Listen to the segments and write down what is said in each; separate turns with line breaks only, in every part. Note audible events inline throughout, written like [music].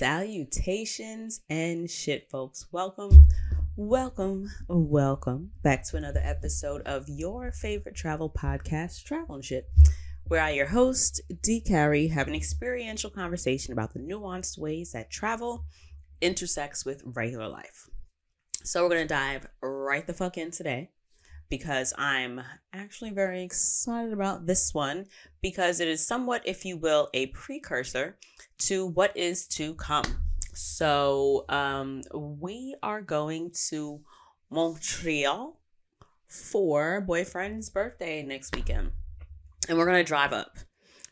Salutations and shit, folks. Welcome, welcome, welcome back to another episode of your favorite travel podcast, Travel and Shit, where I, your host, D. Carrie, have an experiential conversation about the nuanced ways that travel intersects with regular life. So, we're going to dive right the fuck in today because I'm actually very excited about this one because it is somewhat, if you will, a precursor to what is to come. So, um, we are going to Montreal for boyfriend's birthday next weekend, and we're going to drive up.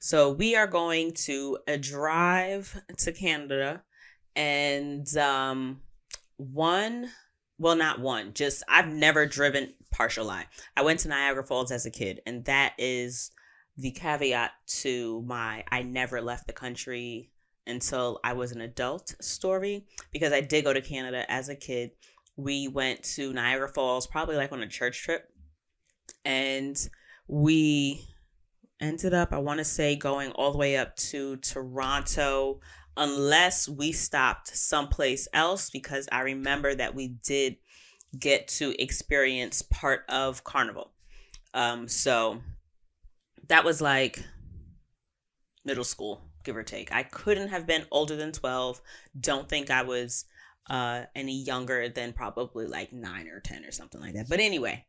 So, we are going to uh, drive to Canada and um, one well not one just i've never driven partial lie. I went to Niagara Falls as a kid, and that is the caveat to my I never left the country until I was an adult story because I did go to Canada as a kid. We went to Niagara Falls probably like on a church trip, and we ended up, I want to say, going all the way up to Toronto, unless we stopped someplace else because I remember that we did get to experience part of carnival. Um, so that was like middle school, give or take. I couldn't have been older than 12. Don't think I was uh, any younger than probably like nine or 10 or something like that. But anyway,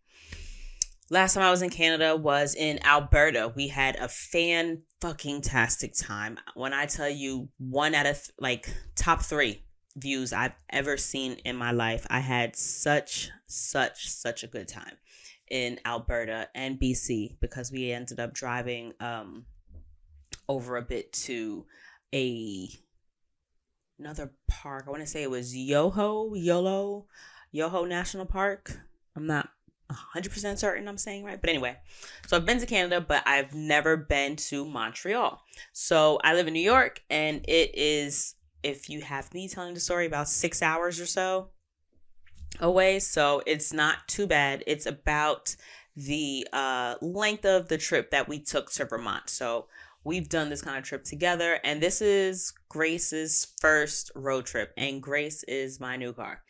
last time I was in Canada was in Alberta. We had a fan fucking tastic time. When I tell you one out of th- like top three views I've ever seen in my life. I had such, such, such a good time in Alberta and BC because we ended up driving um, over a bit to a another park. I want to say it was Yoho, Yolo, Yoho National Park. I'm not 100% certain I'm saying right. But anyway, so I've been to Canada, but I've never been to Montreal. So I live in New York and it is if you have me telling the story about six hours or so away. So it's not too bad. It's about the uh, length of the trip that we took to Vermont. So we've done this kind of trip together, and this is Grace's first road trip, and Grace is my new car.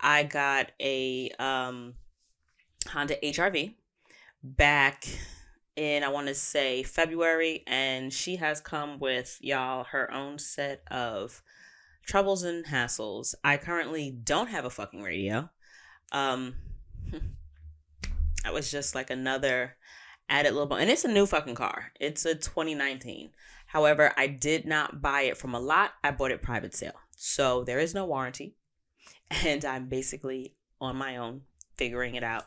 I got a um, Honda HRV back in I want to say February, and she has come with y'all her own set of troubles and hassles. I currently don't have a fucking radio. Um, [laughs] that was just like another added little bone. And it's a new fucking car. It's a 2019. However, I did not buy it from a lot. I bought it private sale. So there is no warranty. [laughs] And I'm basically on my own figuring it out.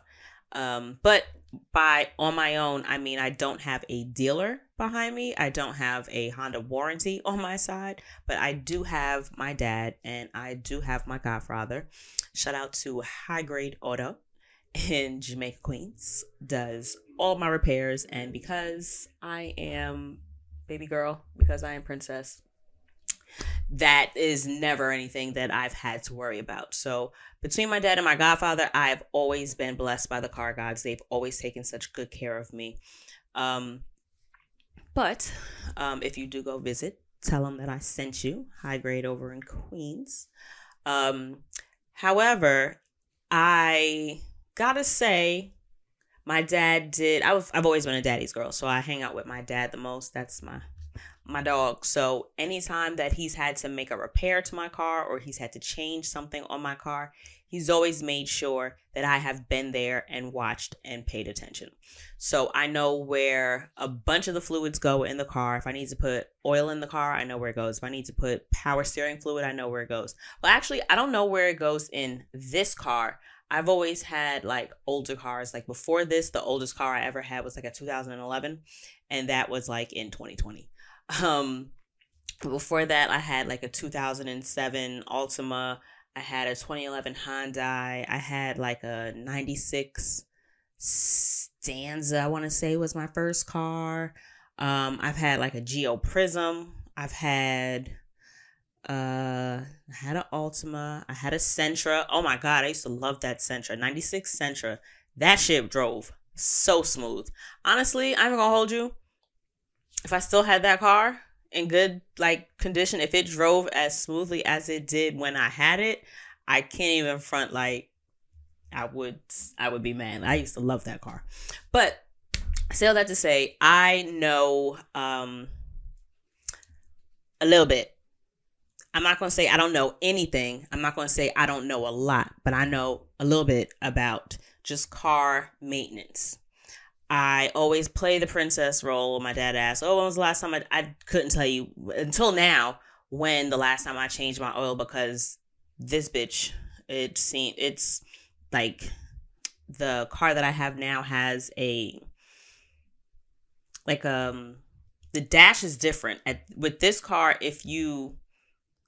Um, but by on my own, I mean I don't have a dealer behind me. I don't have a Honda warranty [laughs] on my side, but I do have my dad and I do have my godfather. Shout out to High Grade Auto [laughs] in Jamaica, Queens. Does all my repairs and because I am baby girl, because I am princess, that is never anything that I've had to worry about. So, between my dad and my godfather, I've always been blessed by the car gods. They've always taken such good care of me. Um, but um, if you do go visit, tell them that I sent you high grade over in Queens. Um, however, I gotta say, my dad did. I I've always been a daddy's girl, so I hang out with my dad the most. That's my my dog. So anytime that he's had to make a repair to my car or he's had to change something on my car, he's always made sure that I have been there and watched and paid attention. So I know where a bunch of the fluids go in the car. If I need to put oil in the car, I know where it goes. If I need to put power steering fluid, I know where it goes. Well, actually, I don't know where it goes in this car. I've always had like older cars. Like before this, the oldest car I ever had was like a 2011, and that was like in 2020. Um, before that, I had like a 2007 Altima. I had a 2011 Hyundai. I had like a 96 Stanza, I want to say was my first car. Um, I've had like a Geo Prizm. I've had uh I had an Altima. I had a Sentra. Oh my god, I used to love that Sentra. 96 Sentra. That shit drove so smooth. Honestly, I'm gonna hold you. If I still had that car in good like condition, if it drove as smoothly as it did when I had it, I can't even front like I would I would be mad. I used to love that car. But I say all that to say I know um a little bit. I'm not going to say I don't know anything. I'm not going to say I don't know a lot, but I know a little bit about just car maintenance. I always play the princess role. My dad asked, "Oh, when was the last time I, I couldn't tell you until now when the last time I changed my oil because this bitch it seemed it's like the car that I have now has a like um the dash is different at with this car if you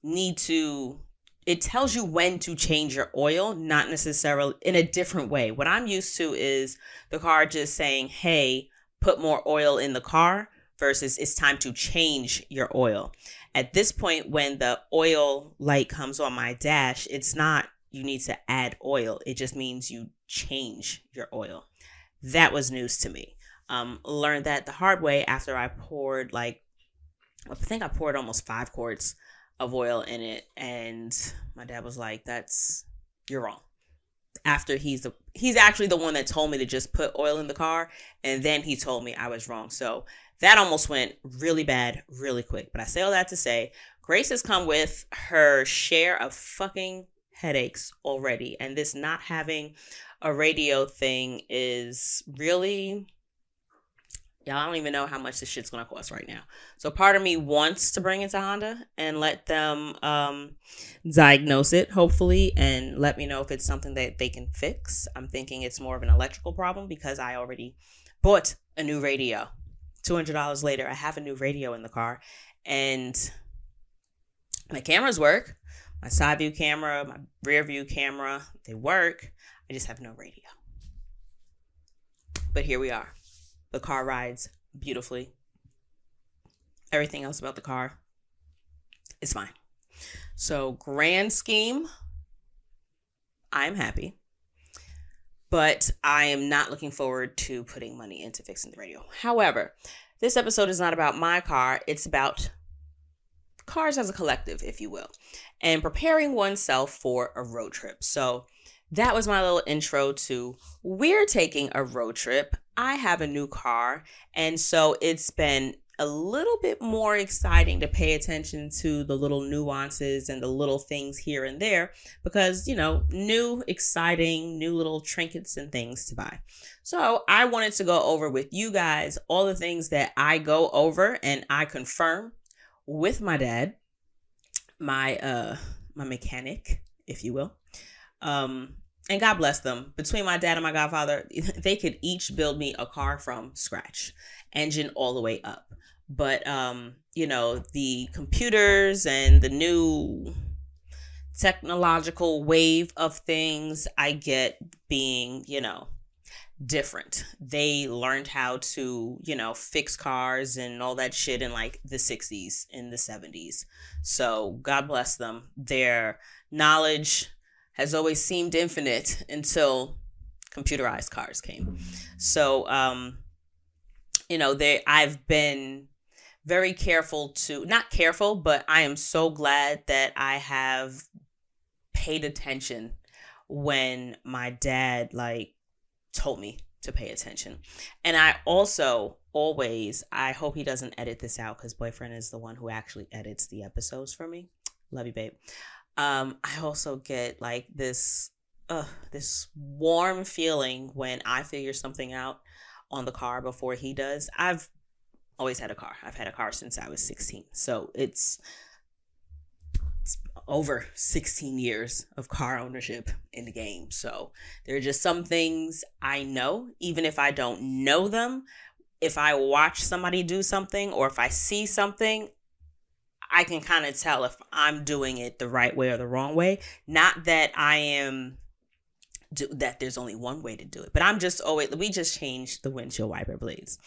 need to it tells you when to change your oil, not necessarily in a different way. What I'm used to is the car just saying, hey, put more oil in the car versus it's time to change your oil. At this point, when the oil light comes on my dash, it's not you need to add oil, it just means you change your oil. That was news to me. Um, learned that the hard way after I poured like, I think I poured almost five quarts of oil in it and my dad was like that's you're wrong. After he's the he's actually the one that told me to just put oil in the car and then he told me I was wrong. So that almost went really bad really quick. But I say all that to say Grace has come with her share of fucking headaches already and this not having a radio thing is really Y'all I don't even know how much this shit's gonna cost right now. So part of me wants to bring it to Honda and let them um, diagnose it, hopefully, and let me know if it's something that they can fix. I'm thinking it's more of an electrical problem because I already bought a new radio. Two hundred dollars later, I have a new radio in the car, and my cameras work. My side view camera, my rear view camera, they work. I just have no radio. But here we are. The car rides beautifully. Everything else about the car is fine. So, grand scheme, I'm happy. But I am not looking forward to putting money into fixing the radio. However, this episode is not about my car, it's about cars as a collective, if you will, and preparing oneself for a road trip. So, that was my little intro to we're taking a road trip. I have a new car, and so it's been a little bit more exciting to pay attention to the little nuances and the little things here and there because, you know, new, exciting, new little trinkets and things to buy. So I wanted to go over with you guys all the things that I go over and I confirm with my dad, my uh my mechanic, if you will. Um and God bless them. Between my dad and my godfather, [laughs] they could each build me a car from scratch, engine all the way up. But um, you know, the computers and the new technological wave of things I get being, you know, different. They learned how to, you know, fix cars and all that shit in like the 60s and the 70s. So, God bless them. Their knowledge has always seemed infinite until computerized cars came. So, um, you know, they I've been very careful to not careful, but I am so glad that I have paid attention when my dad like told me to pay attention. And I also always I hope he doesn't edit this out cuz boyfriend is the one who actually edits the episodes for me. Love you, babe um, I also get like this uh, this warm feeling when I figure something out on the car before he does. I've always had a car. I've had a car since I was 16. So it's, it's over 16 years of car ownership in the game. So there are just some things I know, even if I don't know them. If I watch somebody do something or if I see something, I can kind of tell if I'm doing it the right way or the wrong way. Not that I am do, that there's only one way to do it, but I'm just oh always we just changed the windshield wiper blades.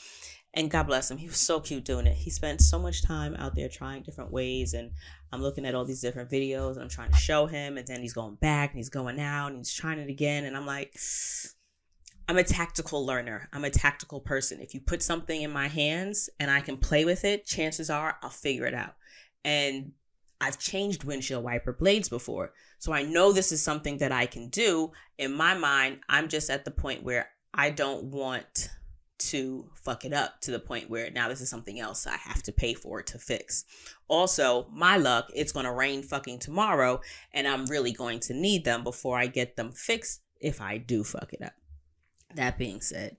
And God bless him, he was so cute doing it. He spent so much time out there trying different ways, and I'm looking at all these different videos, and I'm trying to show him, and then he's going back, and he's going out, and he's trying it again, and I'm like, I'm a tactical learner. I'm a tactical person. If you put something in my hands and I can play with it, chances are I'll figure it out. And I've changed windshield wiper blades before. So I know this is something that I can do. In my mind, I'm just at the point where I don't want to fuck it up to the point where now this is something else I have to pay for to fix. Also, my luck, it's going to rain fucking tomorrow and I'm really going to need them before I get them fixed if I do fuck it up. That being said,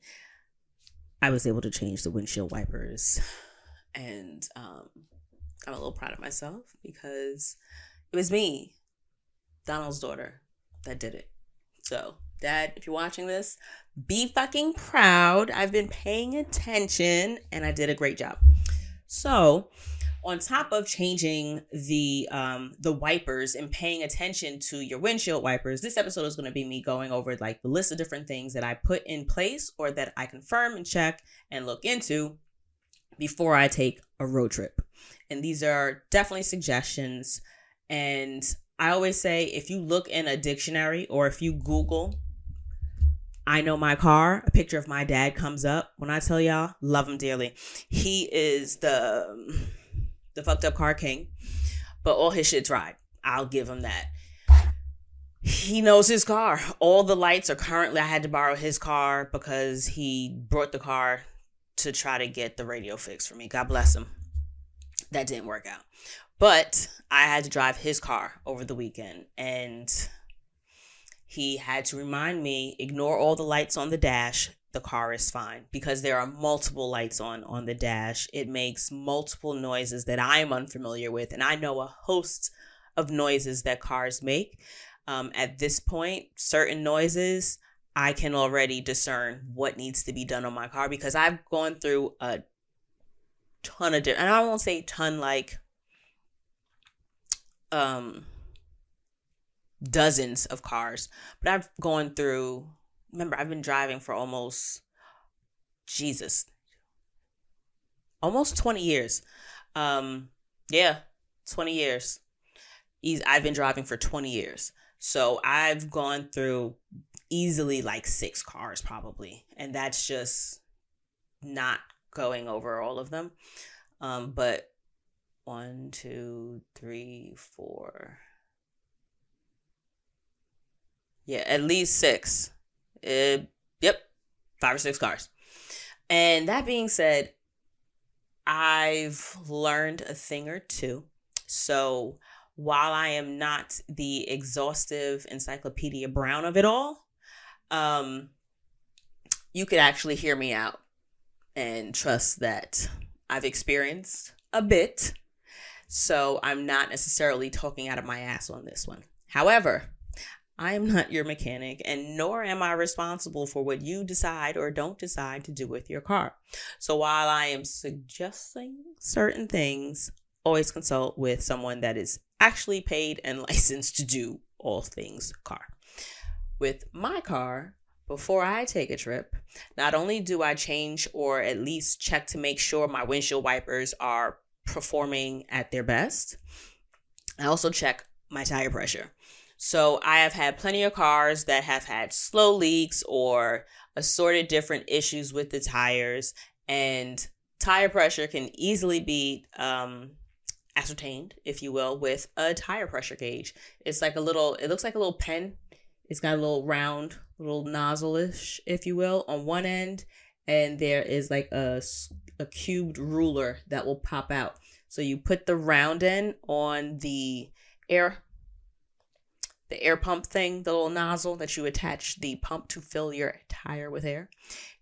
I was able to change the windshield wipers and um, I'm a little proud of myself because it was me, Donald's daughter, that did it. So, Dad, if you're watching this, be fucking proud. I've been paying attention and I did a great job. So, on top of changing the um, the wipers and paying attention to your windshield wipers, this episode is going to be me going over like the list of different things that I put in place or that I confirm and check and look into before I take a road trip. And these are definitely suggestions. And I always say if you look in a dictionary or if you Google I know my car, a picture of my dad comes up. When I tell y'all, love him dearly. He is the the fucked up car king, but all his shit's right. I'll give him that. He knows his car. All the lights are currently I had to borrow his car because he brought the car to try to get the radio fixed for me. God bless him. That didn't work out. But I had to drive his car over the weekend and he had to remind me ignore all the lights on the dash. The car is fine. Because there are multiple lights on on the dash it makes multiple noises that i'm unfamiliar with and i know a host of noises that cars make. Um, at this point certain noises i can already discern what needs to be done on my car because i've gone through a ton of different and i won't say ton like um dozens of cars, but I've gone through, remember, I've been driving for almost, Jesus, almost 20 years. Um, yeah, 20 years. I've been driving for 20 years. So I've gone through easily like six cars probably. And that's just not going over all of them. Um, but one, two, three, four, yeah, at least six. Uh, yep, five or six cars. And that being said, I've learned a thing or two. So while I am not the exhaustive encyclopedia brown of it all, um, you could actually hear me out and trust that I've experienced a bit. So I'm not necessarily talking out of my ass on this one. However, I am not your mechanic, and nor am I responsible for what you decide or don't decide to do with your car. So while I am suggesting certain things, always consult with someone that is actually paid and [laughs] licensed to do all things car. With my car, before I take a trip, not only do I change or at least check to make sure my windshield wipers are performing at their best, I also check my tire pressure. So I have had plenty of cars that have had slow leaks or assorted different issues with the tires, and tire pressure can easily be um, ascertained, if you will, with a tire pressure gauge. It's like a little, it looks like a little pen. It's got a little round, little nozzle-ish, if you will, on one end, and there is like a, a cubed ruler that will pop out. So you put the round end on the air the air pump thing, the little nozzle that you attach the pump to fill your tire with air.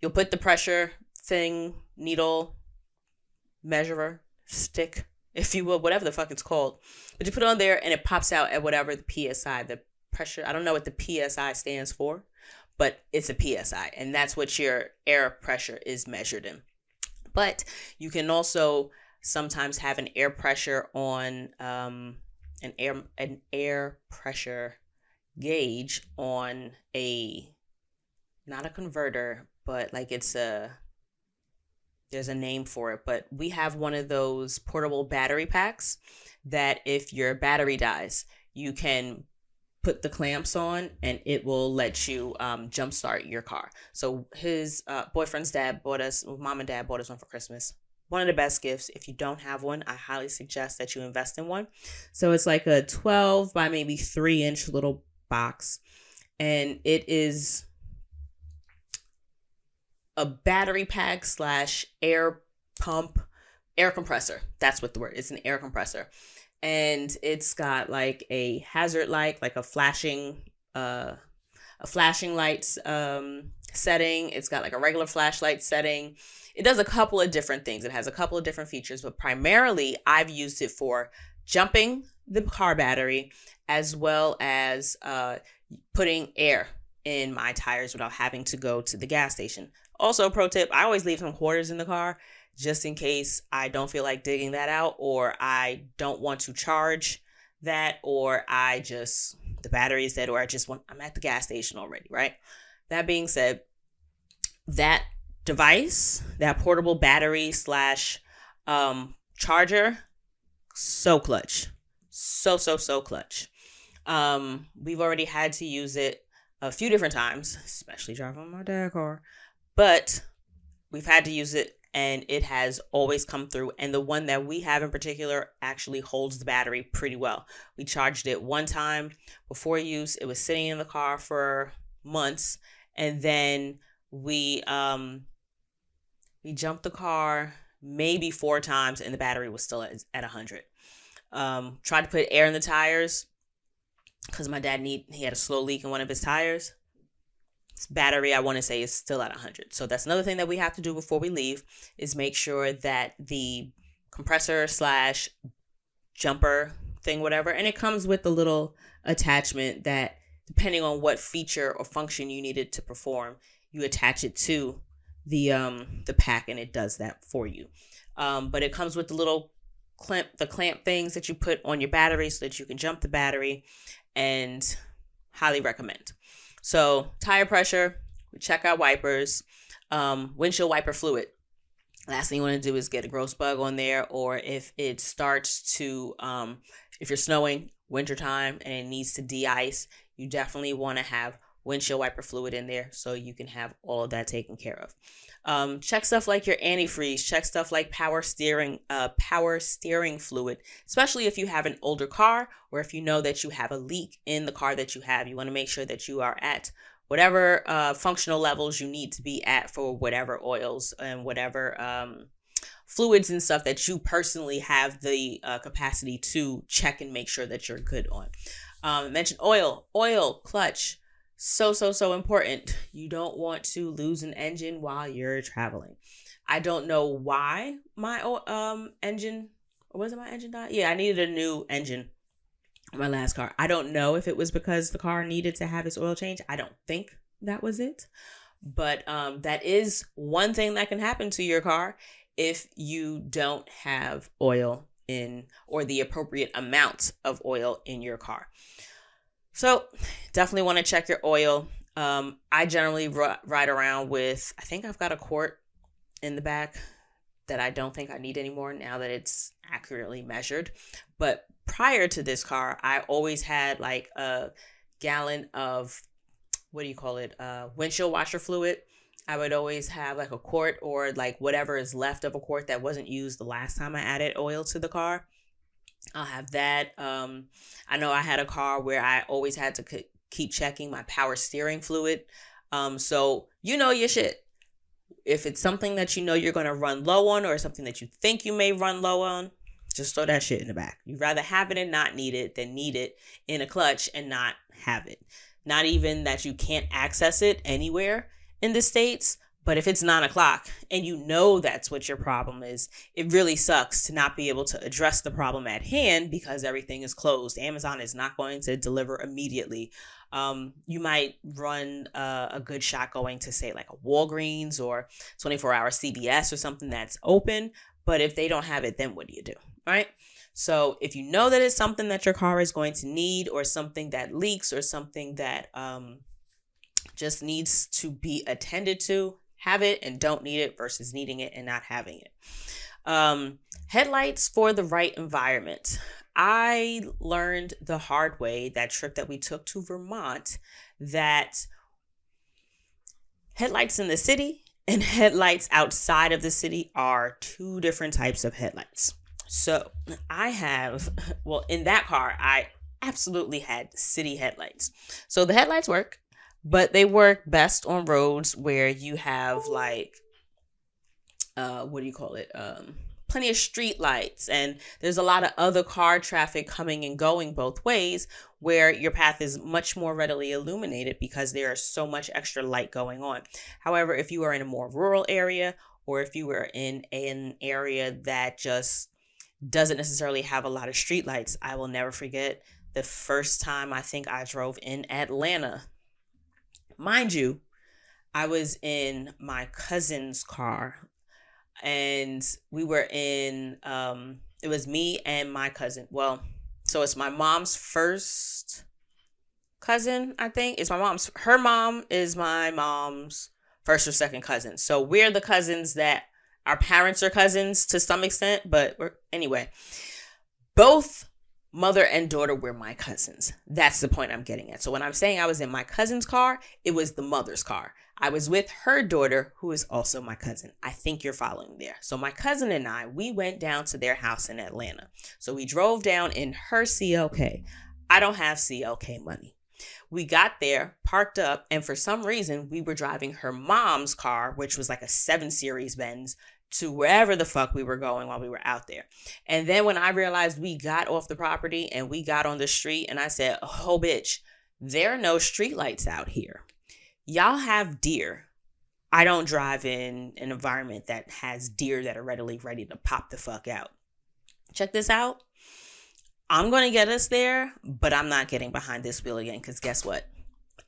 You'll put the pressure thing, needle, measurer, stick, if you will, whatever the fuck it's called. But you put it on there and it pops out at whatever the PSI, the pressure, I don't know what the PSI stands for, but it's a PSI. And that's what your air pressure is measured in. But you can also sometimes have an air pressure on um, an air an air pressure gauge on a not a converter, but like it's a there's a name for it, but we have one of those portable battery packs that if your battery dies, you can put the clamps on and it will let you um, jumpstart your car. So his uh, boyfriend's dad bought us, mom and dad bought us one for Christmas. One of the best gifts. If you don't have one, I highly suggest that you invest in one. So it's like a 12 by maybe three inch little box. And it is a battery pack slash air pump, air compressor. That's what the word. It's an air compressor and it's got like a hazard light, like a flashing, uh, a flashing lights um, setting. It's got like a regular flashlight setting. It does a couple of different things. It has a couple of different features, but primarily I've used it for jumping the car battery as well as uh, putting air in my tires without having to go to the gas station. Also, pro tip: I always leave some quarters in the car just in case I don't feel like digging that out or I don't want to charge that or I just the battery is dead or I just want I'm at the gas station already, right? That being said, that device, that portable battery slash um charger, so clutch. So so so clutch. Um we've already had to use it a few different times, especially driving my dad car. But we've had to use it and it has always come through. And the one that we have in particular actually holds the battery pretty well. We charged it one time before use, it was sitting in the car for months, and then we um we jumped the car maybe four times and the battery was still at, at 100 um tried to put air in the tires because my dad need he had a slow leak in one of his tires battery i want to say is still at 100 so that's another thing that we have to do before we leave is make sure that the compressor slash jumper thing whatever and it comes with a little attachment that depending on what feature or function you need it to perform you attach it to the um the pack and it does that for you. Um but it comes with the little clamp the clamp things that you put on your battery so that you can jump the battery and highly recommend so tire pressure, we check our wipers, um, windshield wiper fluid. Last thing you want to do is get a gross bug on there, or if it starts to, um, if you're snowing, wintertime, and it needs to de-ice, you definitely want to have windshield wiper fluid in there so you can have all of that taken care of. Um, check stuff like your antifreeze. Check stuff like power steering, uh, power steering fluid, especially if you have an older car or if you know that you have a leak in the car that you have. You want to make sure that you are at whatever uh, functional levels you need to be at for whatever oils and whatever um, fluids and stuff that you personally have the uh, capacity to check and make sure that you're good on. Um, mentioned oil, oil, clutch so so so important. You don't want to lose an engine while you're traveling. I don't know why my um engine was it my engine died? Yeah i needed a new engine my last car. I don't know if it was because the car needed to have its oil change. I don't think that was it. But um that is one thing that can happen to your car if you don't have oil in or the appropriate amount of oil in your car so definitely want to check your oil. Um, I generally r- ride around with, I think I've got a quart in the back that I don't think I need anymore now that it's accurately measured. But prior to this car, I always had like a gallon of, what do you call it, uh, windshield washer fluid. I would always have like a quart or like whatever is left of a quart that wasn't used the last time I added oil to the car. I'll have that. Um, I know I had a car where I always had to c- keep checking my power steering fluid. Um, so you know your shit. If it's something that you know you're going to run low on or something that you think you may run low on, just throw that shit in the back. You'd rather have it and not need it than need it in a clutch and not have it. Not even that you can't access it anywhere in the States, but if it's nine o'clock and you know that's what your problem is, it really sucks to not be able to address the problem at hand because everything is closed. Amazon is not going to deliver immediately. Um, you might run uh, a good shot going to, say, like a Walgreens or 24 hour CVS or something that's open. But if they don't have it, then what do you do? Right? So if you know that it's something that your car is going to need or something that leaks or something that um, just needs to be attended to, have it and don't need it versus needing it and not having it. Um, headlights for the right environment. I learned the hard way that trip that we took to Vermont that headlights in the city and [laughs] headlights outside of the city are two different types of headlights. So I have, well, in that car, I absolutely had city headlights. So the headlights work, but they work best on roads where you have like, uh, what do you call it? Um, plenty of street lights and there's a lot of other car traffic coming and going both ways where your path is much more readily illuminated because there is so much extra light going on. However, if you are in a more rural area or if you were in an area that just doesn't necessarily have a lot of street lights, I will never forget the first time I think I drove in Atlanta. Mind you, I was in my cousin's car and we were in um it was me and my cousin. Well, so it's my mom's first cousin, I think. It's my mom's her mom is my mom's first or second cousin. So we're the cousins that our parents are cousins to some extent, but we're anyway. Both mother and daughter were my cousins. That's the point I'm getting at. So when I'm saying I was in my cousin's car, it was the mother's car. I was with her daughter, who is also my cousin. I think you're following there. So my cousin and I, we went down to their house in Atlanta. So we drove down in her CLK. I don't have CLK money. We got there, parked up, and for some reason, we were driving her mom's car, which was like a 7 Series Benz, to wherever the fuck we were going while we were out there. And then when I realized we got off the property and we got on the street, and I said, Oh, bitch, there are no streetlights out here. Y'all have deer. I don't drive in an environment that has deer that are readily ready to pop the fuck out. Check this out. I'm going to get us there, but I'm not getting behind this wheel again because guess what?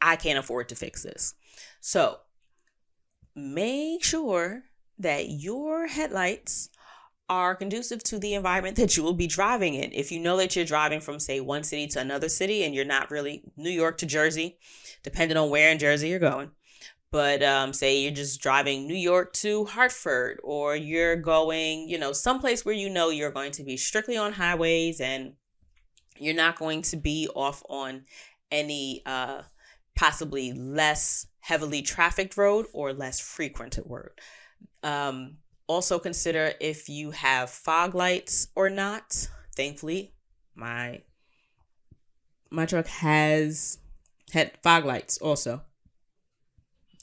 I can't afford to fix this. So make sure that your headlights are conducive to the environment that you will be driving in. If you know that you're driving from, say, one city to another city and you're not really New York to Jersey, depending on where in Jersey you're going, but um, say you're just driving New York to Hartford, or you're going, you know, someplace where you know you're going to be strictly on highways and you're not going to be off on any uh, possibly less heavily trafficked road or less frequented road. Um, also consider if you have fog lights or not. Thankfully, my my truck has had fog lights also.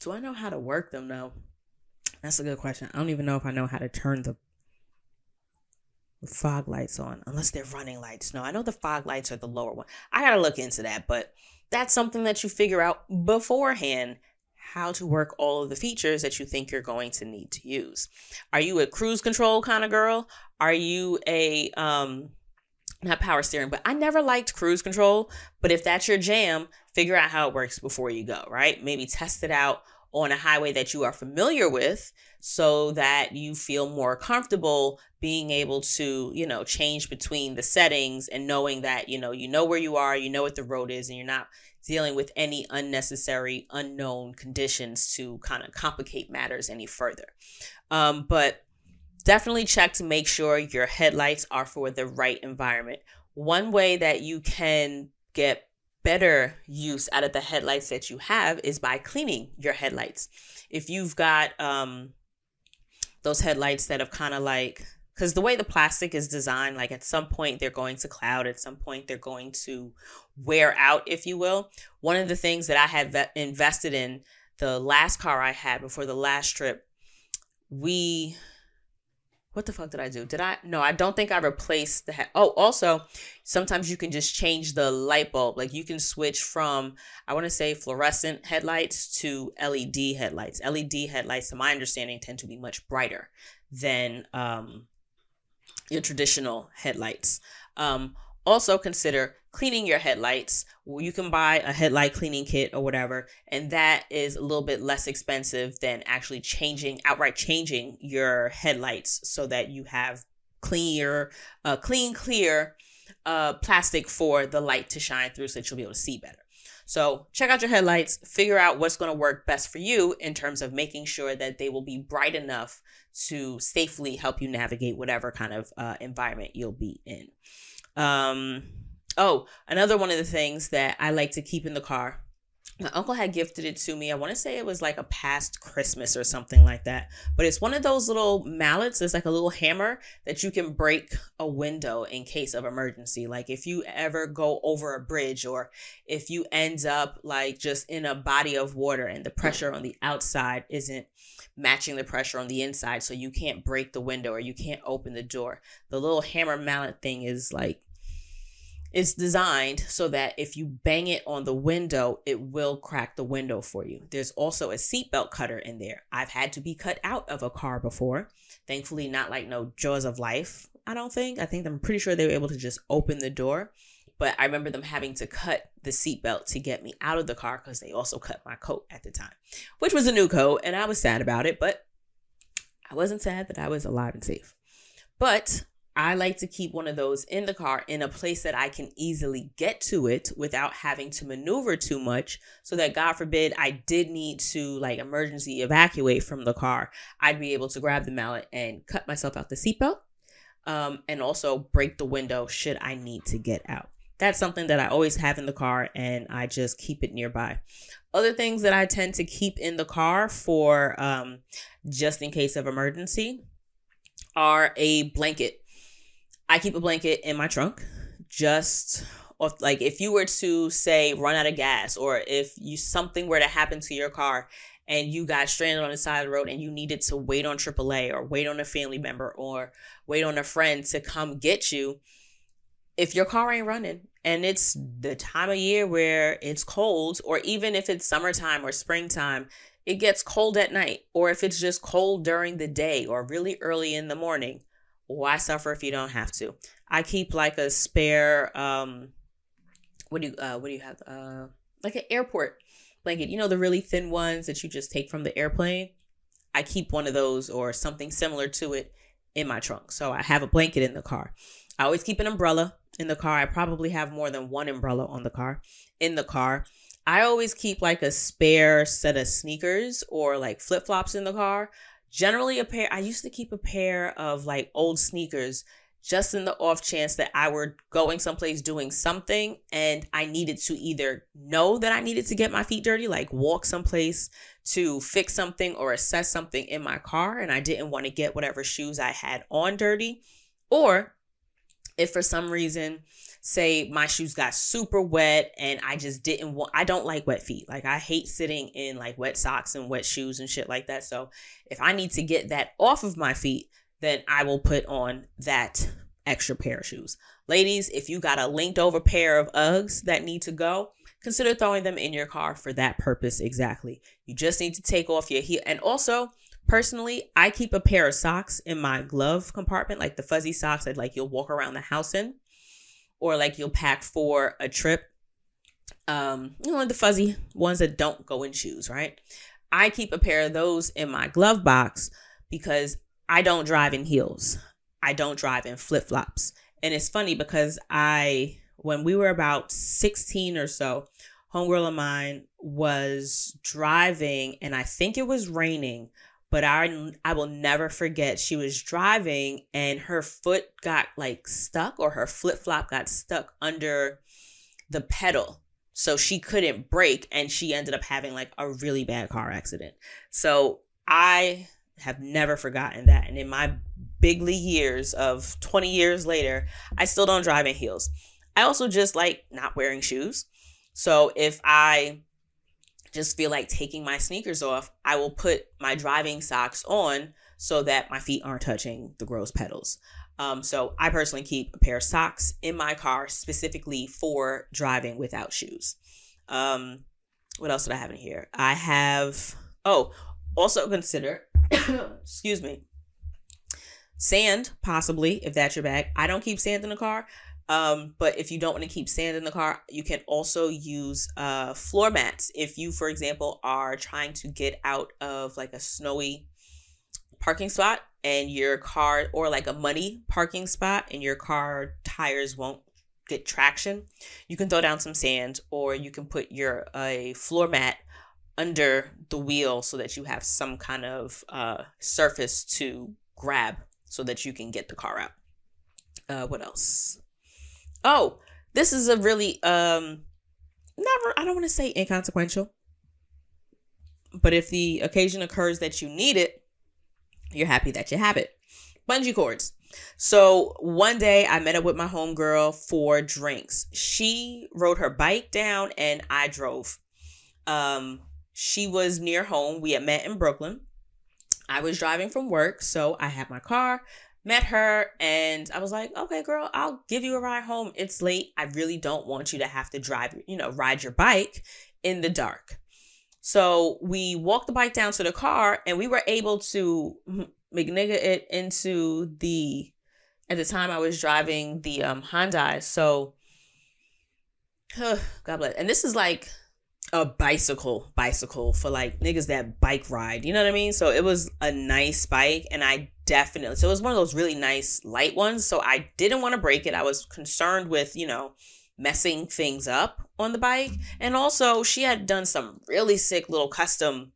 Do I know how to work them though? That's a good question. I don't even know if I know how to turn the fog lights on unless they're running lights. No, I know the fog lights are the lower one. I got to look into that, but that's something that you figure out beforehand how to work all of the features that you think you're going to need to use. Are you a cruise control kind of girl? Are you a um not power steering, but I never liked cruise control, but if that's your jam, figure out how it works before you go, right? Maybe test it out on a highway that you are familiar with so that you feel more comfortable being able to, you know, change between the settings and knowing that, you know, you know where you are, you know what the road is and you're not dealing with any unnecessary unknown conditions to kind of complicate matters any further. Um, but definitely check to make sure your headlights are for the right environment. One way that you can get better use out of the headlights that you have is by cleaning your headlights. If you've got um, those headlights that have kind of like because the way the plastic is designed like at some point they're going to cloud at some point they're going to wear out if you will one of the things that i had invested in the last car i had before the last trip we what the fuck did I do? Did I? No, I don't think I replaced the. oh, also, sometimes you can just change the light bulb. Like you can switch from, I want to say, fluorescent headlights to LED headlights. LED headlights, to my understanding, tend to be much brighter than um, your traditional headlights. Um, also consider cleaning your headlights. You can buy a headlight cleaning kit or whatever, and that is a little bit less expensive than actually changing outright changing your headlights so that you have clear, uh, clean, clear uh, plastic for the light to shine through, so that you'll be able to see better. So check out your headlights, figure out what's going to work best for you in terms of making sure that they will be bright enough to safely help you navigate whatever kind of uh, environment you'll be in. Um, oh, another one of the things that I like to keep in the car my uncle had gifted it to me. I want to say it was like a past Christmas or something like that. But it's one of those little mallets. It's like a little hammer that you can break a window in case of emergency. Like if you ever go over a bridge or if you end up like just in a body of water and the pressure on the outside isn't matching the pressure on the inside so you can't break the window or you can't open the door. The little hammer mallet thing is like it's designed so that if you bang it on the window, it will crack the window for you. There's also a seatbelt cutter in there. I've had to be cut out of a car before. Thankfully, not like no jaws of life, I don't think. I think I'm pretty sure they were able to just open the door. But I remember them having to cut the seatbelt to get me out of the car because they also cut my coat at the time, which was a new coat. And I was sad about it, but I wasn't sad that I was alive and safe. But I like to keep one of those in the car in a place that I can easily get to it without having to maneuver too much so that God forbid I did need to like emergency evacuate from the car, I'd be able to grab the mallet and cut myself out the seatbelt um, and also break the window should I need to get out. That's something that I always have in the car and I just keep it nearby. Other things that I tend to keep in the car for um, just in case of emergency are a blanket I keep a blanket in my trunk just off, like if you were to say run out of gas or if you something were to happen to your car and you got stranded on the side of the road and you needed to wait on AAA or wait on a family member or wait on a friend to come get you, if your car ain't running and it's the time of year where it's cold, or even if it's summertime or springtime, it gets cold at night, or if it's just cold during the day or really early in the morning, why suffer if you don't have to? I keep like a spare um what do you uh what do you have? Uh like an airport blanket. You know the really thin ones that you just take from the airplane? I keep one of those or something similar to it in my trunk. So I have a blanket in the car. I always keep an umbrella in the car. I probably have more than one umbrella on the car in the car. I always keep like a spare set of sneakers or like flip-flops in the car generally a pair i used to keep a pair of like old sneakers just in the off chance that i were going someplace doing something and i needed to either know that i needed to get my feet dirty like walk someplace to fix something or assess something in my car and i didn't want to get whatever shoes i had on dirty or if for some reason say my shoes got super wet and I just didn't want I don't like wet feet. Like I hate sitting in like wet socks and wet shoes and shit like that. So if I need to get that off of my feet, then I will put on that extra pair of shoes. Ladies, if you got a linked over pair of Uggs that need to go, consider throwing them in your car for that purpose exactly. You just need to take off your heel. And also, personally, I keep a pair of socks in my glove compartment, like the fuzzy socks that like you'll walk around the house in or like you'll pack for a trip. Um, you know, the fuzzy ones that don't go in shoes, right? I keep a pair of those in my glove box because I don't drive in heels. I don't drive in flip flops. And it's funny because I, when we were about 16 or so, homegirl of mine was driving and I think it was raining, but I I will never forget she was driving and her foot got like stuck or her flip-flop got stuck under the pedal. So she couldn't brake and she ended up having like a really bad car accident. So I have never forgotten that and in my bigly years of 20 years later, I still don't drive in heels. I also just like not wearing shoes. So if I just feel like taking my sneakers off, I will put my driving socks on so that my feet aren't touching the gross pedals. Um, so I personally keep a pair of socks in my car specifically for driving without shoes. Um, what else did I have in here? I have, oh, also consider, [coughs] excuse me, sand, possibly, if that's your bag. I don't keep sand in the car. Um, but if you don't want to keep sand in the car, you can also use uh, floor mats. If you, for example, are trying to get out of like a snowy parking spot and your car, or like a muddy parking spot and your car tires won't get traction, you can throw down some sand or you can put your a floor mat under the wheel so that you have some kind of uh, surface to grab so that you can get the car out. Uh, what else? Oh, this is a really um never I don't want to say inconsequential. But if the occasion occurs that you need it, you're happy that you have it. Bungee cords. So one day I met up with my homegirl for drinks. She rode her bike down and I drove. Um, she was near home. We had met in Brooklyn. I was driving from work, so I had my car, met her, and I was like, okay, girl, I'll give you a ride home. It's late. I really don't want you to have to drive, you know, ride your bike in the dark. So we walked the bike down to the car and we were able to McNigga it into the at the time I was driving the um Hyundai. So [sighs] God bless. And this is like a bicycle bicycle for like niggas that bike ride. You know what I mean? So it was a nice bike and I definitely so it was one of those really nice light ones. So I didn't want to break it. I was concerned with, you know, messing things up on the bike. And also she had done some really sick little custom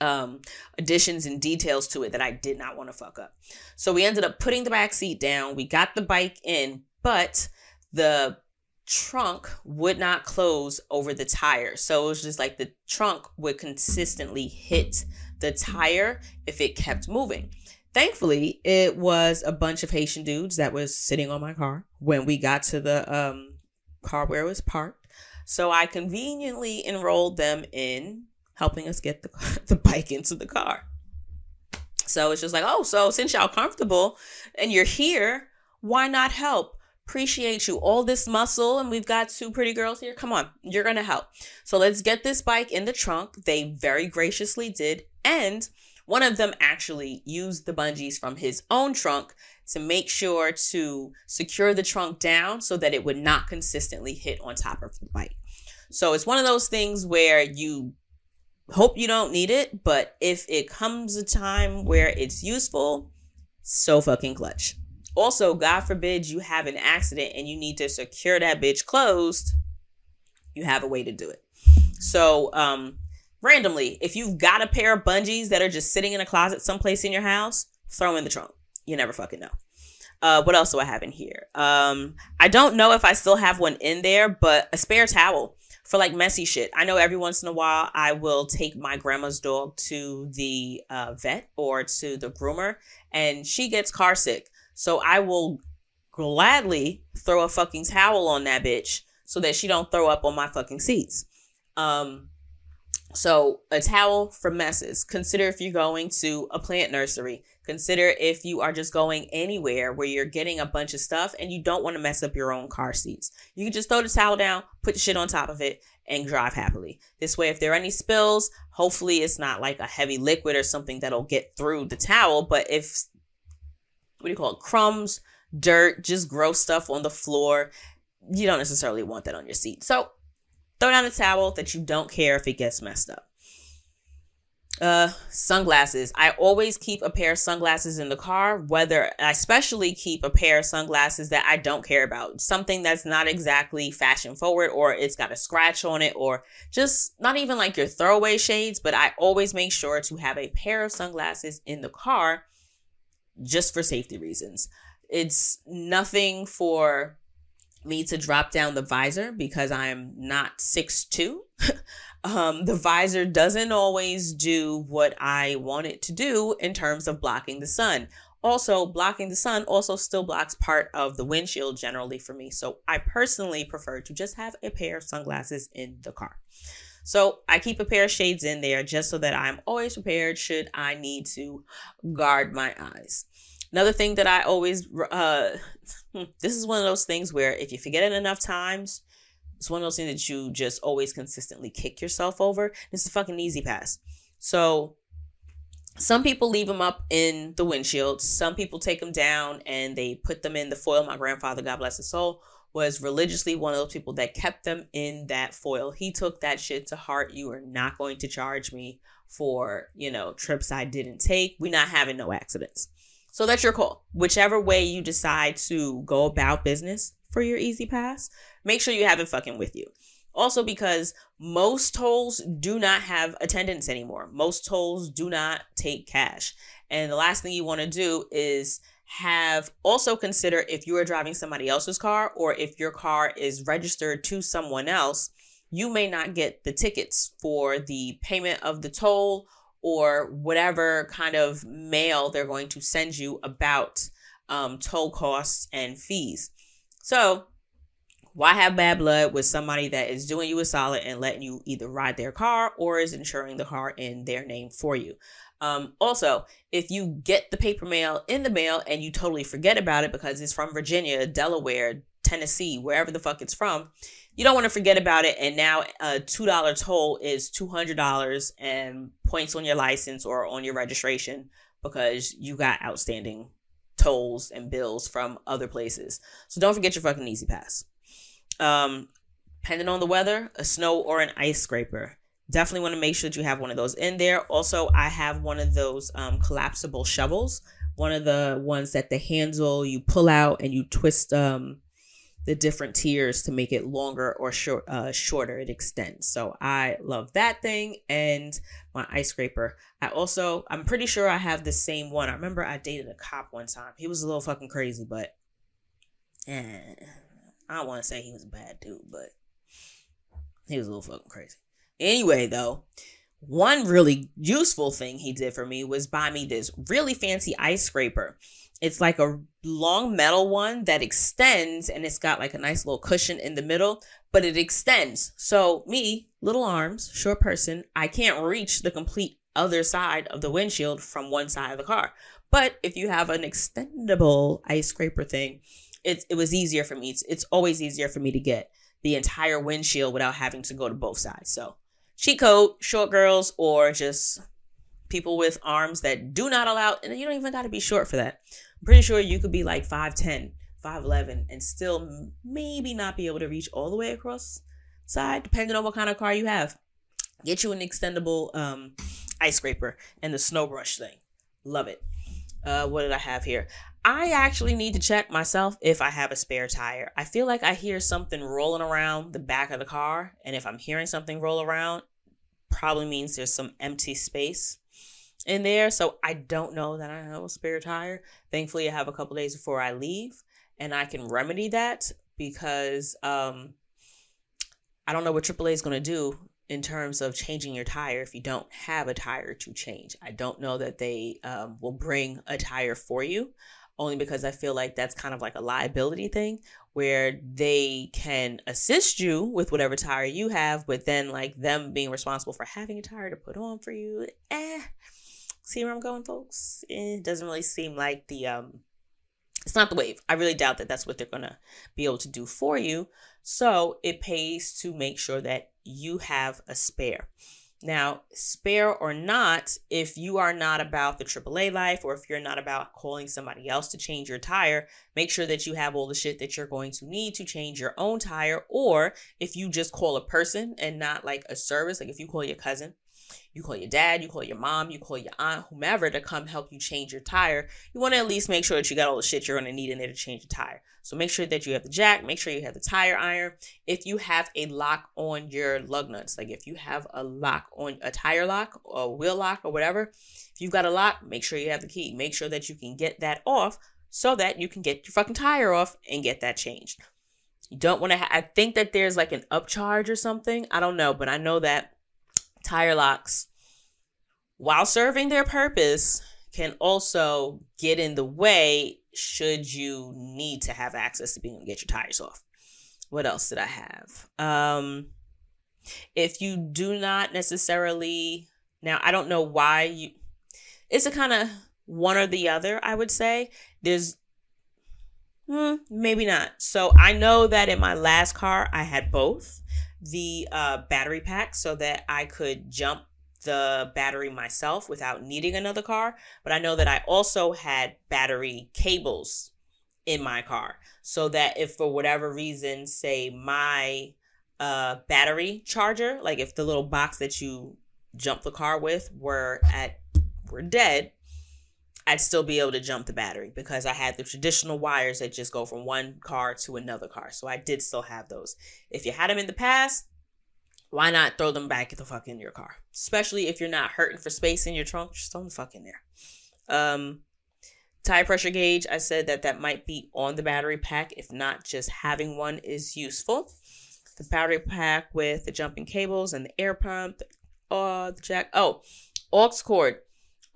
um additions and details to it that I did not want to fuck up. So we ended up putting the back seat down. We got the bike in, but the trunk would not close over the tire. So it was just like the trunk would consistently hit the tire if it kept moving. Thankfully, it was a bunch of Haitian dudes that was sitting on my car when we got to the um, car where it was parked. So I conveniently enrolled them in helping us get the, [laughs] the bike into the car. So it's just like, oh, so since y'all comfortable and you're here, why not help? Appreciate you. All this muscle, and we've got two pretty girls here. Come on, you're gonna help. So let's get this bike in the trunk. They very graciously did. And one of them actually used the bungees from his own trunk to make sure to secure the trunk down so that it would not consistently hit on top of the bike. So it's one of those things where you hope you don't need it, but if it comes a time where it's useful, so fucking clutch. Also, God forbid you have an accident and you need to secure that bitch closed, you have a way to do it. So, um, randomly, if you've got a pair of bungees that are just sitting in a closet someplace in your house, throw in the trunk. You never fucking know. Uh, what else do I have in here? Um, I don't know if I still have one in there, but a spare towel for like messy shit. I know every once in a while I will take my grandma's dog to the uh, vet or to the groomer and she gets car sick. So I will gladly throw a fucking towel on that bitch so that she don't throw up on my fucking seats. Um, so a towel for messes. Consider if you're going to a plant nursery. Consider if you are just going anywhere where you're getting a bunch of stuff and you don't want to mess up your own car seats. You can just throw the towel down, put the shit on top of it, and drive happily. This way, if there are any spills, hopefully it's not like a heavy liquid or something that'll get through the towel. But if, what do you call it, crumbs, dirt, just gross stuff on the floor, you don't necessarily want that on your seat. So throw down a towel that you don't care if it gets messed up. Uh, sunglasses. I always keep a pair of sunglasses in the car, whether I especially keep a pair of sunglasses that I don't care about. Something that's not exactly fashion forward or it's got a scratch on it or just not even like your throwaway shades, but I always make sure to have a pair of sunglasses in the car just for safety reasons. It's nothing for me to drop down the visor because I'm not six two. [laughs] um, the visor doesn't always do what I want it to do in terms of blocking the sun. Also, blocking the sun also still blocks part of the windshield generally for me. So I personally prefer to just have a pair of sunglasses in the car. So I keep a pair of shades in there just so that I'm always prepared should I need to guard my eyes. Another thing that I always, uh, this is one of those things where if you forget it enough times, it's one of those things that you just always consistently kick yourself over. It's a fucking E-ZPass. So some people leave them up in the windshield. Some people take them down and they put them in the foil. My grandfather, God bless his soul, was religiously one of those people that kept them in that foil. He took that shit to heart. You are not going to charge me for, you know, trips I didn't take. We're not having no accidents. So that's your call. Whichever way you decide to go about business for your E-ZPass, make sure you have it fucking with you. Also, because most tolls do not have attendants anymore. Most tolls do not take cash. And the last thing you want to do is have also consider if you are driving somebody else's car or if your car is registered to someone else, you may not get the tickets for the payment of the toll or whatever kind of mail they're going to send you about um, toll costs and fees. So, why have bad blood with somebody that is doing you a solid and letting you either ride their car or is insuring the car in their name for you? Um, also, if you get the paper mail in the mail and you totally forget about it because it's from Virginia, Delaware, Tennessee, wherever the fuck it's from, you don't want to forget about it. And now a $2 toll is $200 and points on your license or on your registration because you got outstanding tolls and bills from other places. So don't forget your fucking E-ZPass. Um, depending on the weather, a snow or an ice scraper. Definitely want to make sure that you have one of those in there. Also, I have one of those um, collapsible shovels, one of the ones that the handle you pull out and you twist um, the different tiers to make it longer or short, uh, shorter. It extends. So I love that thing and my ice scraper. I also, I'm pretty sure I have the same one. I remember I dated a cop one time. He was a little fucking crazy, but eh, I don't want to say he was a bad dude, but he was a little fucking crazy. Anyway, though, one really useful thing he did for me was buy me this really fancy ice scraper. It's like a long metal one that extends and it's got like a nice little cushion in the middle, but it extends. So, me, little arms, short person, I can't reach the complete other side of the windshield from one side of the car. But if you have an extendable ice scraper thing, it, it was easier for me. It's, it's always easier for me to get the entire windshield without having to go to both sides. So, cheat code, short girls, or just people with arms that do not allow, and you don't even got to be short for that. I'm pretty sure you could be like 5'10, 5'11, and still maybe not be able to reach all the way across side, depending on what kind of car you have. Get you an extendable um, ice scraper and the snow brush thing. Love it. Uh, what did I have here? I actually need to check myself if I have a spare tire. I feel like I hear something rolling around the back of the car, and if I'm hearing something roll around, probably means there's some empty space in there. So I don't know that I have a spare tire. Thankfully, I have a couple days before I leave and I can remedy that because um, I don't know what AAA is going to do in terms of changing your tire if you don't have a tire to change. I don't know that they um, will bring a tire for you only because I feel like that's kind of like a liability thing where they can assist you with whatever tire you have, but then like them being responsible for having a tire to put on for you. Eh, see where I'm going, folks? It doesn't really seem like the um it's not the wave. I really doubt that that's what they're gonna be able to do for you. So it pays to make sure that you have a spare. Now, spare or not, if you are not about the AAA life or if you're not about calling somebody else to change your tire, make sure that you have all the shit that you're going to need to change your own tire. Or if you just call a person and not like a service, like if you call your cousin you call your dad, you call your mom, you call your aunt, whomever to come help you change your tire. You want to at least make sure that you got all the shit you're going to need in there to change your tire. So make sure that you have the jack, make sure you have the tire iron. If you have a lock on your lug nuts, like if you have a lock on a tire lock or a wheel lock or whatever, if you've got a lock, make sure you have the key. Make sure that you can get that off so that you can get your fucking tire off and get that changed. You don't want to. Ha- I think that there's like an upcharge or something. I don't know, but I know that tire locks, while serving their purpose, can also get in the way should you need to have access to being able to get your tires off. What else did I have? Um, if you do not necessarily, now I don't know why you, it's a kind of one or the other, I would say. There's Hmm, maybe not. So I know that in my last car, I had both the uh, battery pack so that I could jump the battery myself without needing another car. But I know that I also had battery cables in my car so that if for whatever reason, say my uh, battery charger, like if the little box that you jump the car with were at were dead, I'd still be able to jump the battery because I had the traditional wires that just go from one car to another car. So I did still have those. If you had them in the past, why not throw them back the fuck in your car? Especially if you're not hurting for space in your trunk, just throw them fuck in there. Um, tire pressure gauge, I said that that might be on the battery pack. If not, just having one is useful. The battery pack with the jumping cables and the air pump, uh, the jack. Oh, aux cord.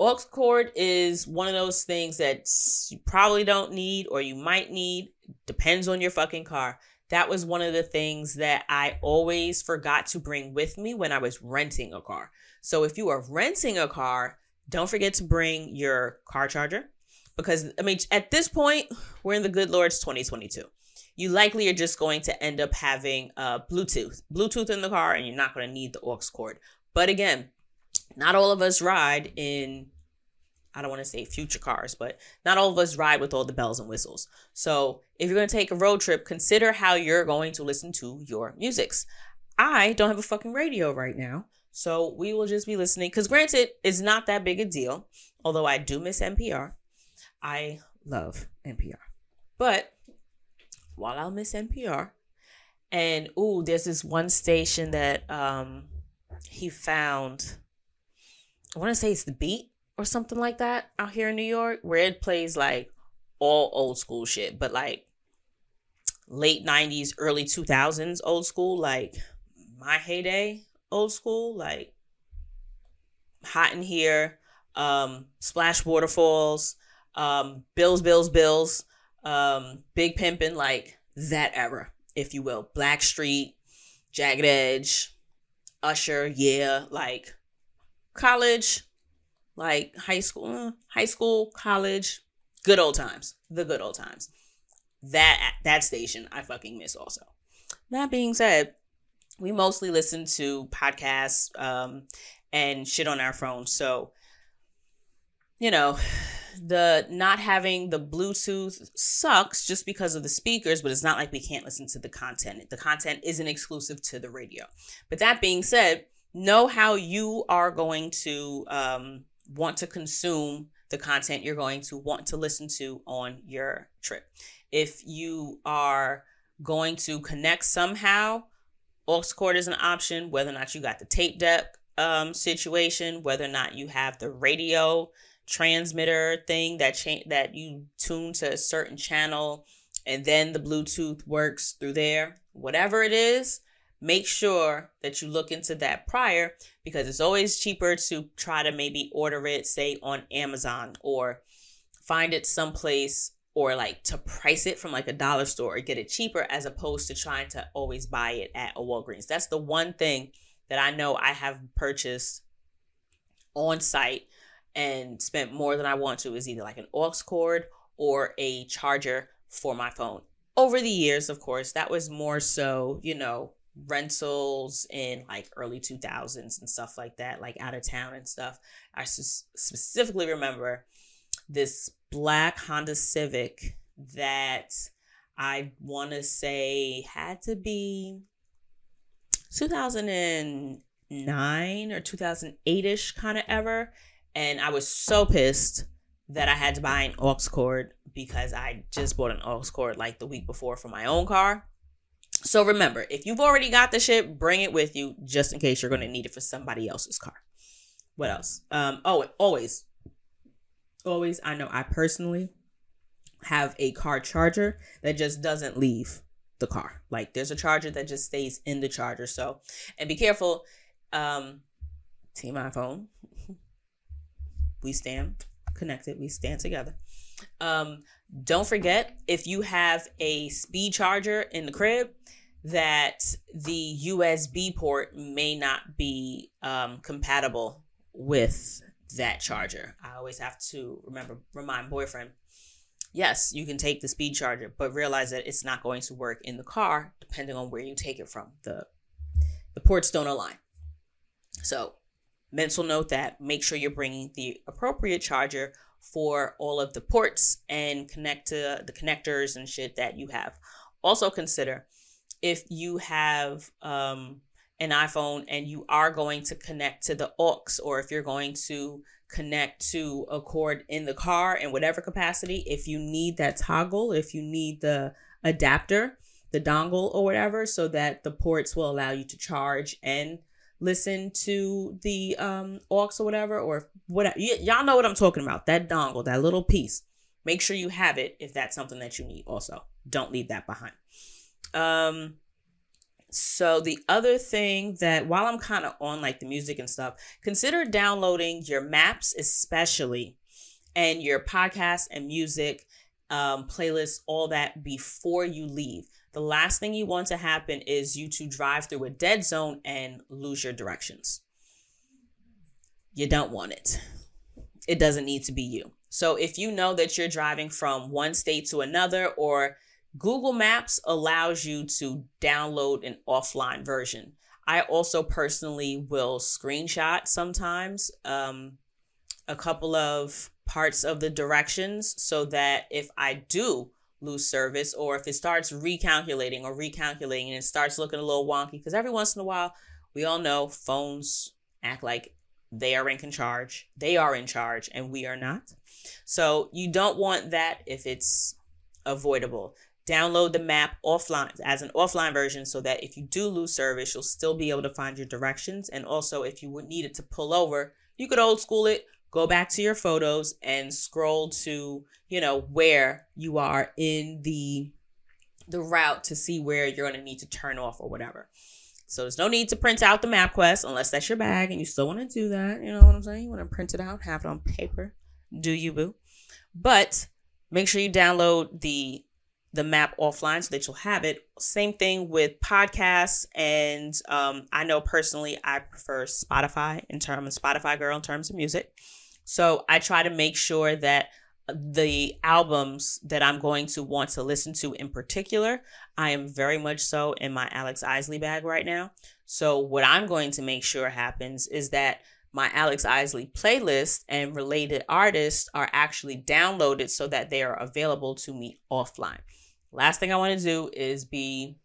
Aux cord is one of those things that you probably don't need or you might need. Depends on your fucking car. That was one of the things that I always forgot to bring with me when I was renting a car. So if you are renting a car, don't forget to bring your car charger because I mean at this point we're in the good Lord's 2022. You likely are just going to end up having uh, Bluetooth, Bluetooth in the car, and you're not going to need the aux cord. But again, not all of us ride in I don't want to say future cars, but not all of us ride with all the bells and whistles. So if you're going to take a road trip, consider how you're going to listen to your musics. I don't have a fucking radio right now. So we will just be listening. Because granted, it's not that big a deal. Although I do miss NPR. I love NPR. But while I'll miss NPR, and ooh, there's this one station that um he found. I want to say it's the beat or something like that out here in New York, where it plays like all old school shit, but like late 90s, early 2000s old school, like my heyday old school, like Hot in Here, um, Splash Waterfalls, um, Bills, Bills, Bills, um, Big Pimpin', like that era, if you will. Blackstreet, Jagged Edge, Usher, yeah, like college, like high school, uh, high school, college, good old times, the good old times. That that station I fucking miss also. That being said, we mostly listen to podcasts um, and shit on our phones. So, you know, the not having the Bluetooth sucks just because of the speakers, but it's not like we can't listen to the content. The content isn't exclusive to the radio. But that being said, know how you are going to um, want to consume the content you're going to want to listen to on your trip. If you are going to connect somehow, aux cord is an option, whether or not you got the tape deck um, situation, whether or not you have the radio transmitter thing that cha- that you tune to a certain channel and then the bluetooth works through there whatever it is make sure that you look into that prior because it's always cheaper to try to maybe order it say on amazon or find it someplace or like to price it from like a dollar store or get it cheaper as opposed to trying to always buy it at a walgreens that's the one thing that i know i have purchased on site and spent more than I want to is either like an aux cord or a charger for my phone. Over the years, of course, that was more so, you know, rentals in like early 2000s and stuff like that, like out of town and stuff. I specifically remember this black Honda Civic that I want to say had to be 2009 or 2008 ish kind of ever and I was so pissed that I had to buy an aux cord because I just bought an aux cord like the week before for my own car. So remember, if you've already got the shit, bring it with you just in case you're going to need it for somebody else's car. What else? Um, oh, always, always. I know I personally have a car charger that just doesn't leave the car. Like there's a charger that just stays in the charger. So, and be careful. Um, team iPhone [laughs] we stand connected, we stand together. Um, don't forget if you have a speed charger in the crib, that the USB port may not be um, compatible with that charger. I always have to remember remind boyfriend. Yes, you can take the speed charger, but realize that it's not going to work in the car depending on where you take it from. The the ports don't align. So mental note that make sure you're bringing the appropriate charger for all of the ports and connect to the connectors and shit that you have. Also consider if you have um, an iPhone and you are going to connect to the aux or if you're going to connect to a cord in the car in whatever capacity, if you need that toggle, if you need the adapter, the dongle or whatever, so that the ports will allow you to charge and listen to the um aux or whatever or whatever y- y'all know what i'm talking about. That dongle that little piece. Make sure you have it if that's something that you need also. Don't leave that behind. Um so the other thing that while i'm kind of on like the music and stuff consider downloading your maps especially and your podcast and music um, playlists all that before you leave the last thing you want to happen is you to drive through a dead zone and lose your directions. You don't want it. It doesn't need to be you. So if you know that you're driving from one state to another or Google Maps allows you to download an offline version. I also personally will screenshot sometimes um, a couple of parts of the directions so that if I do lose service or if it starts recalculating or recalculating and it starts looking a little wonky, because every once in a while, we all know phones act like they are in charge. They are in charge and we are not. So you don't want that if it's avoidable. Download the map offline as an offline version so that if you do lose service, you'll still be able to find your directions. And also, if you would need it to pull over, you could old school it, go back to your photos and scroll to, you know, where you are in the the route to see where you're going to need to turn off or whatever. So there's no need to print out the MapQuest unless that's your bag and you still want to do that. You know what I'm saying? You want to print it out, have it on paper. Do you, boo? But make sure you download the the map offline so that you'll have it. Same thing with podcasts, and um, I know personally I prefer Spotify in terms of Spotify girl in terms of music. So I try to make sure that uh, the albums that I'm going to want to listen to in particular, I am very much so in my Alex Isley bag right now. So what I'm going to make sure happens is that my Alex Isley playlist and related artists are actually downloaded so that they are available to me offline. Last thing I want to do is be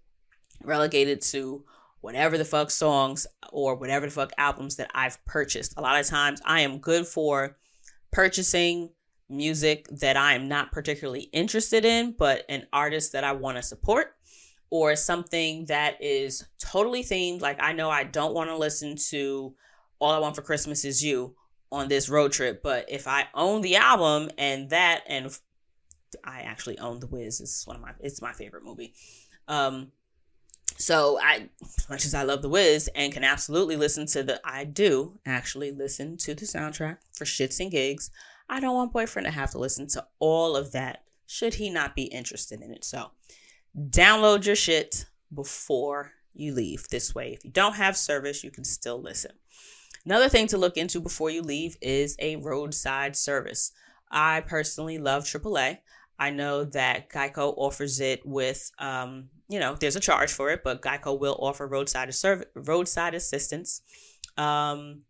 relegated to whatever the fuck songs or whatever the fuck albums that I've purchased. A lot of times I am good for purchasing music that I am not particularly interested in, but an artist that I want to support or something that is totally themed. Like I know I don't want to listen to all I Want for Christmas Is You on this road trip. But if I own the album and that, and I actually own The Wiz, it's one of my, it's my favorite movie. Um, so I, as much as I love The Wiz and can absolutely listen to the, I do actually listen to the soundtrack for shits and gigs. I don't want boyfriend to have to listen to all of that should he not be interested in it. So download your shit before you leave. This way, if you don't have service, you can still listen. Another thing to look into before you leave is a roadside service. I personally love AAA. I know that Geico offers it with, um, you know, there's a charge for it, but Geico will offer roadside service, roadside assistance. Um,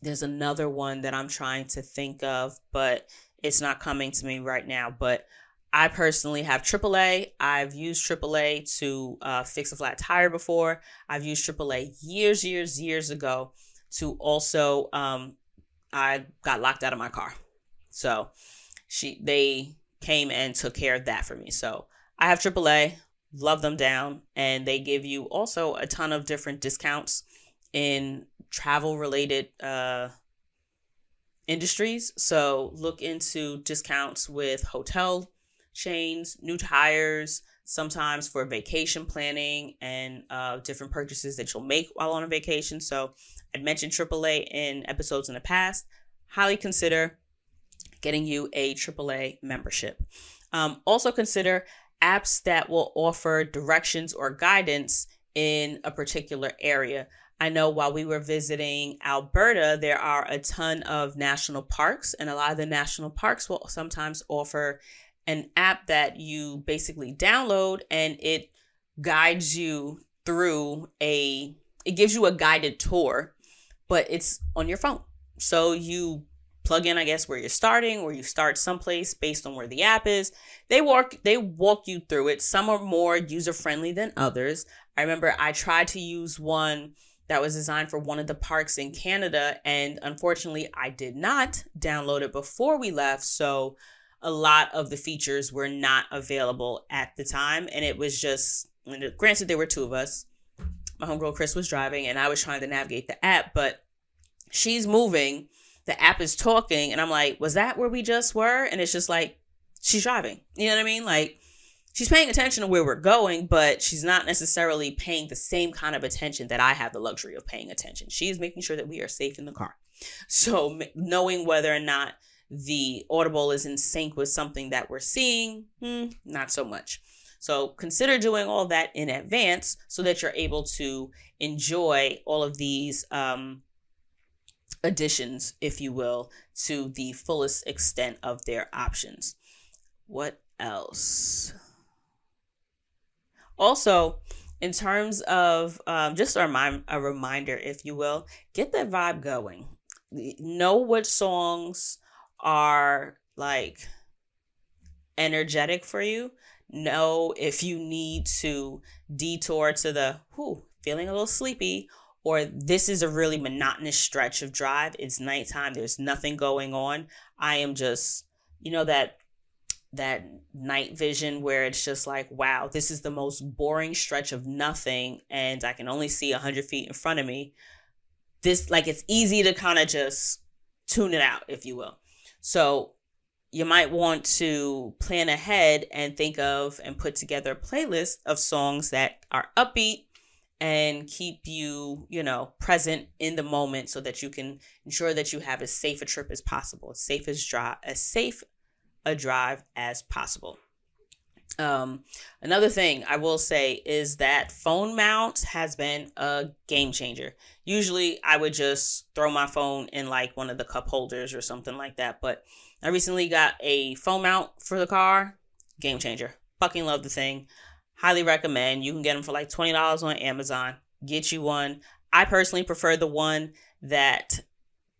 there's another one that I'm trying to think of, but it's not coming to me right now. But I personally have AAA. I've used AAA to uh, fix a flat tire before. I've used AAA years, years, years ago to also um I got locked out of my car. So she they came and took care of that for me. So I have AAA, love them down, and they give you also a ton of different discounts in travel related uh industries. So look into discounts with hotel chains, new tires, sometimes for vacation planning and uh, different purchases that you'll make while on a vacation. So I'd mentioned AAA in episodes in the past. Highly consider getting you a AAA membership. Um, also consider apps that will offer directions or guidance in a particular area. I know while we were visiting Alberta, there are a ton of national parks, and a lot of the national parks will sometimes offer an app that you basically download and it guides you through a it gives you a guided tour but it's on your phone so you plug in i guess where you're starting or you start someplace based on where the app is they walk they walk you through it some are more user friendly than others i remember i tried to use one that was designed for one of the parks in canada and unfortunately i did not download it before we left so a lot of the features were not available at the time. And it was just, granted, there were two of us. My homegirl Chris was driving, and I was trying to navigate the app, but she's moving the app is talking and I'm like, was that where we just were? And it's just like, she's driving. You know what I mean? Like, she's paying attention to where we're going, but she's not necessarily paying the same kind of attention that I have the luxury of paying attention. She's making sure that we are safe in the car. So, knowing whether or not the audible is in sync with something that we're seeing, hmm, not so much. So consider doing all that in advance so that you're able to enjoy all of these um, additions, if you will, to the fullest extent of their options. What else? Also, in terms of um, just a, remind, a reminder, if you will, get that vibe going. Know what songs are like energetic for you know if you need to detour to the who feeling a little sleepy or this is a really monotonous stretch of drive. It's nighttime. There's nothing going on. I am just you know that that night vision where it's just like wow this is the most boring stretch of nothing and i can only see 100 feet in front of me. This like it's easy to kind of just tune it out if you will. So you might want to plan ahead and think of and put together a playlist of songs that are upbeat and keep you, you know, present in the moment so that you can ensure that you have as safe a trip as possible, as safe as drive, as safe a drive as possible. Um, another thing I will say is that phone mount has been a game changer. Usually I would just throw my phone in like one of the cup holders or something like that, but I recently got a phone mount for the car. Game changer. Fucking love the thing. Highly recommend. You can get them for like $20 on Amazon. Get you one. I personally prefer the one that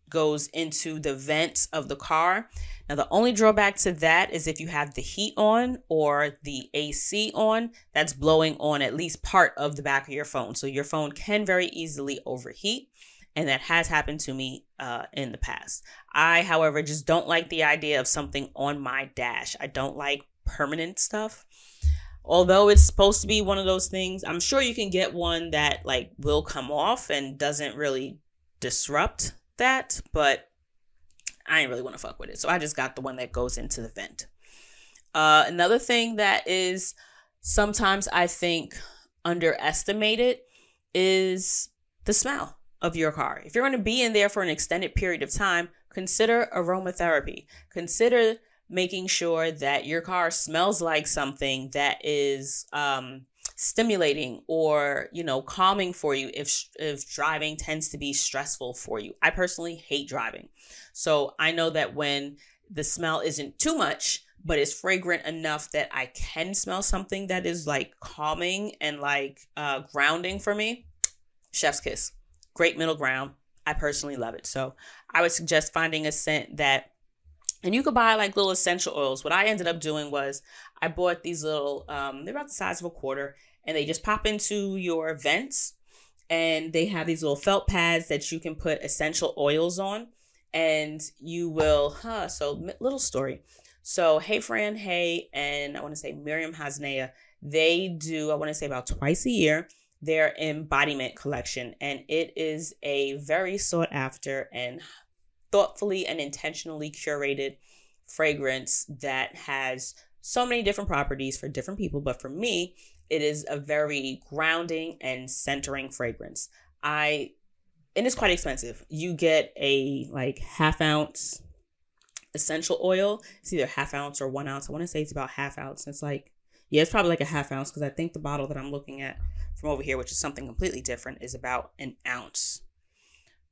goes into the vents of the car. Now, the only drawback to that is if you have the heat on or the AC on, that's blowing on at least part of the back of your phone. So your phone can very easily overheat and that has happened to me uh, in the past. I, however, just don't like the idea of something on my dash. I don't like permanent stuff. Although it's supposed to be one of those things, I'm sure you can get one that like will come off and doesn't really disrupt that, but I ain't really want to fuck with it. So I just got the one that goes into the vent. Uh, another thing that is sometimes I think underestimated is the smell of your car. If you're going to be in there for an extended period of time, consider aromatherapy. Consider making sure that your car smells like something that is um, stimulating or you know calming for you if if driving tends to be stressful for you. I personally hate driving, so I know that when the smell isn't too much but it's fragrant enough that I can smell something that is like calming and like uh, grounding for me. Chef's kiss great middle ground. I personally love it. So I would suggest finding a scent that, and you could buy like little essential oils. What I ended up doing was I bought these little, um, they're about the size of a quarter, and they just pop into your vents. And they have these little felt pads that you can put essential oils on, and you will, huh? So, little story. So, Hey Fran, Hey, and I want to say Miriam Hasnea, they do, I want to say about twice a year, their embodiment collection, and it is a very sought after and thoughtfully and intentionally curated fragrance that has so many different properties for different people. But for me, it is a very grounding and centering fragrance. I and it's quite expensive. You get a like half ounce essential oil. It's either half ounce or one ounce. I want to say it's about half ounce. It's like yeah, it's probably like a half ounce because I think the bottle that I'm looking at from over here, which is something completely different, is about an ounce.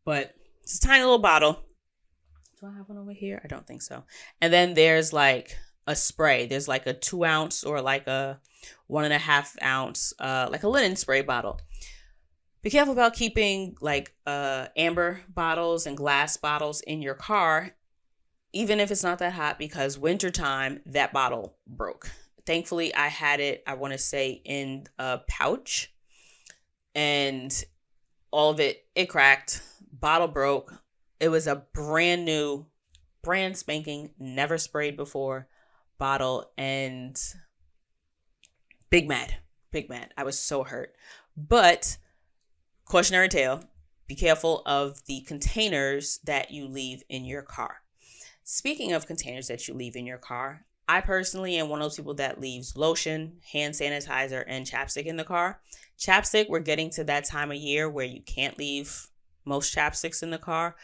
But it's a tiny little bottle. Do I have one over here? I don't think so. And then there's like a spray. There's like a two ounce or like a one and a half ounce, uh, like a linen spray bottle. Be careful about keeping like uh, amber bottles and glass bottles in your car, even if it's not that hot, because wintertime, that bottle broke thankfully I had it, I want to say, in a pouch. And all of it, it cracked, bottle broke. It was a brand new, brand spanking, never sprayed before bottle. And big mad, big mad. I was so hurt. But cautionary tale be careful of the containers that you leave in your car. Speaking of containers that you leave in your car, I personally am one of those people that leaves lotion, hand sanitizer, and chapstick in the car. Chapstick, we're getting to that time of year where you can't leave most chapsticks in the car.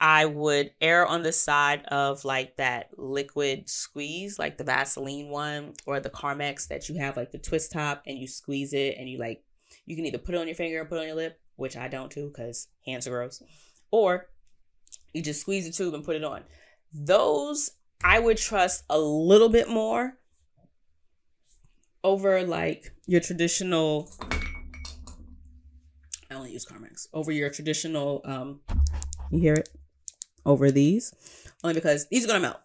I would err on the side of like that liquid squeeze, like the Vaseline one or the Carmex that you have like the twist top and you squeeze it and you like, you can either put it on your finger or put it on your lip, which I don't do because hands are gross, or you just squeeze the tube and put it on. Those I would trust a little bit more over like your traditional I only use Carmex over your traditional um you hear it over these only because these are gonna melt.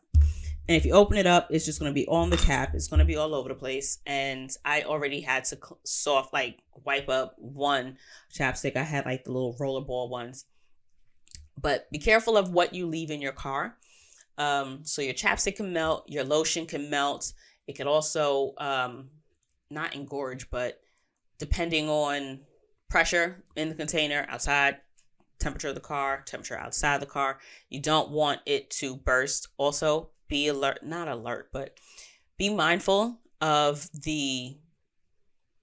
And if you open it up it's just gonna be on the cap. It's gonna be all over the place. And I already had to soft like wipe up one chapstick. I had like the little rollerball ones. But be careful of what you leave in your car. Um, so your chapstick can melt, your lotion can melt. It could also um, not engorge, but depending on pressure in the container outside, temperature of the car, temperature outside the car, you don't want it to burst. Also, be alert, not alert, but be mindful of the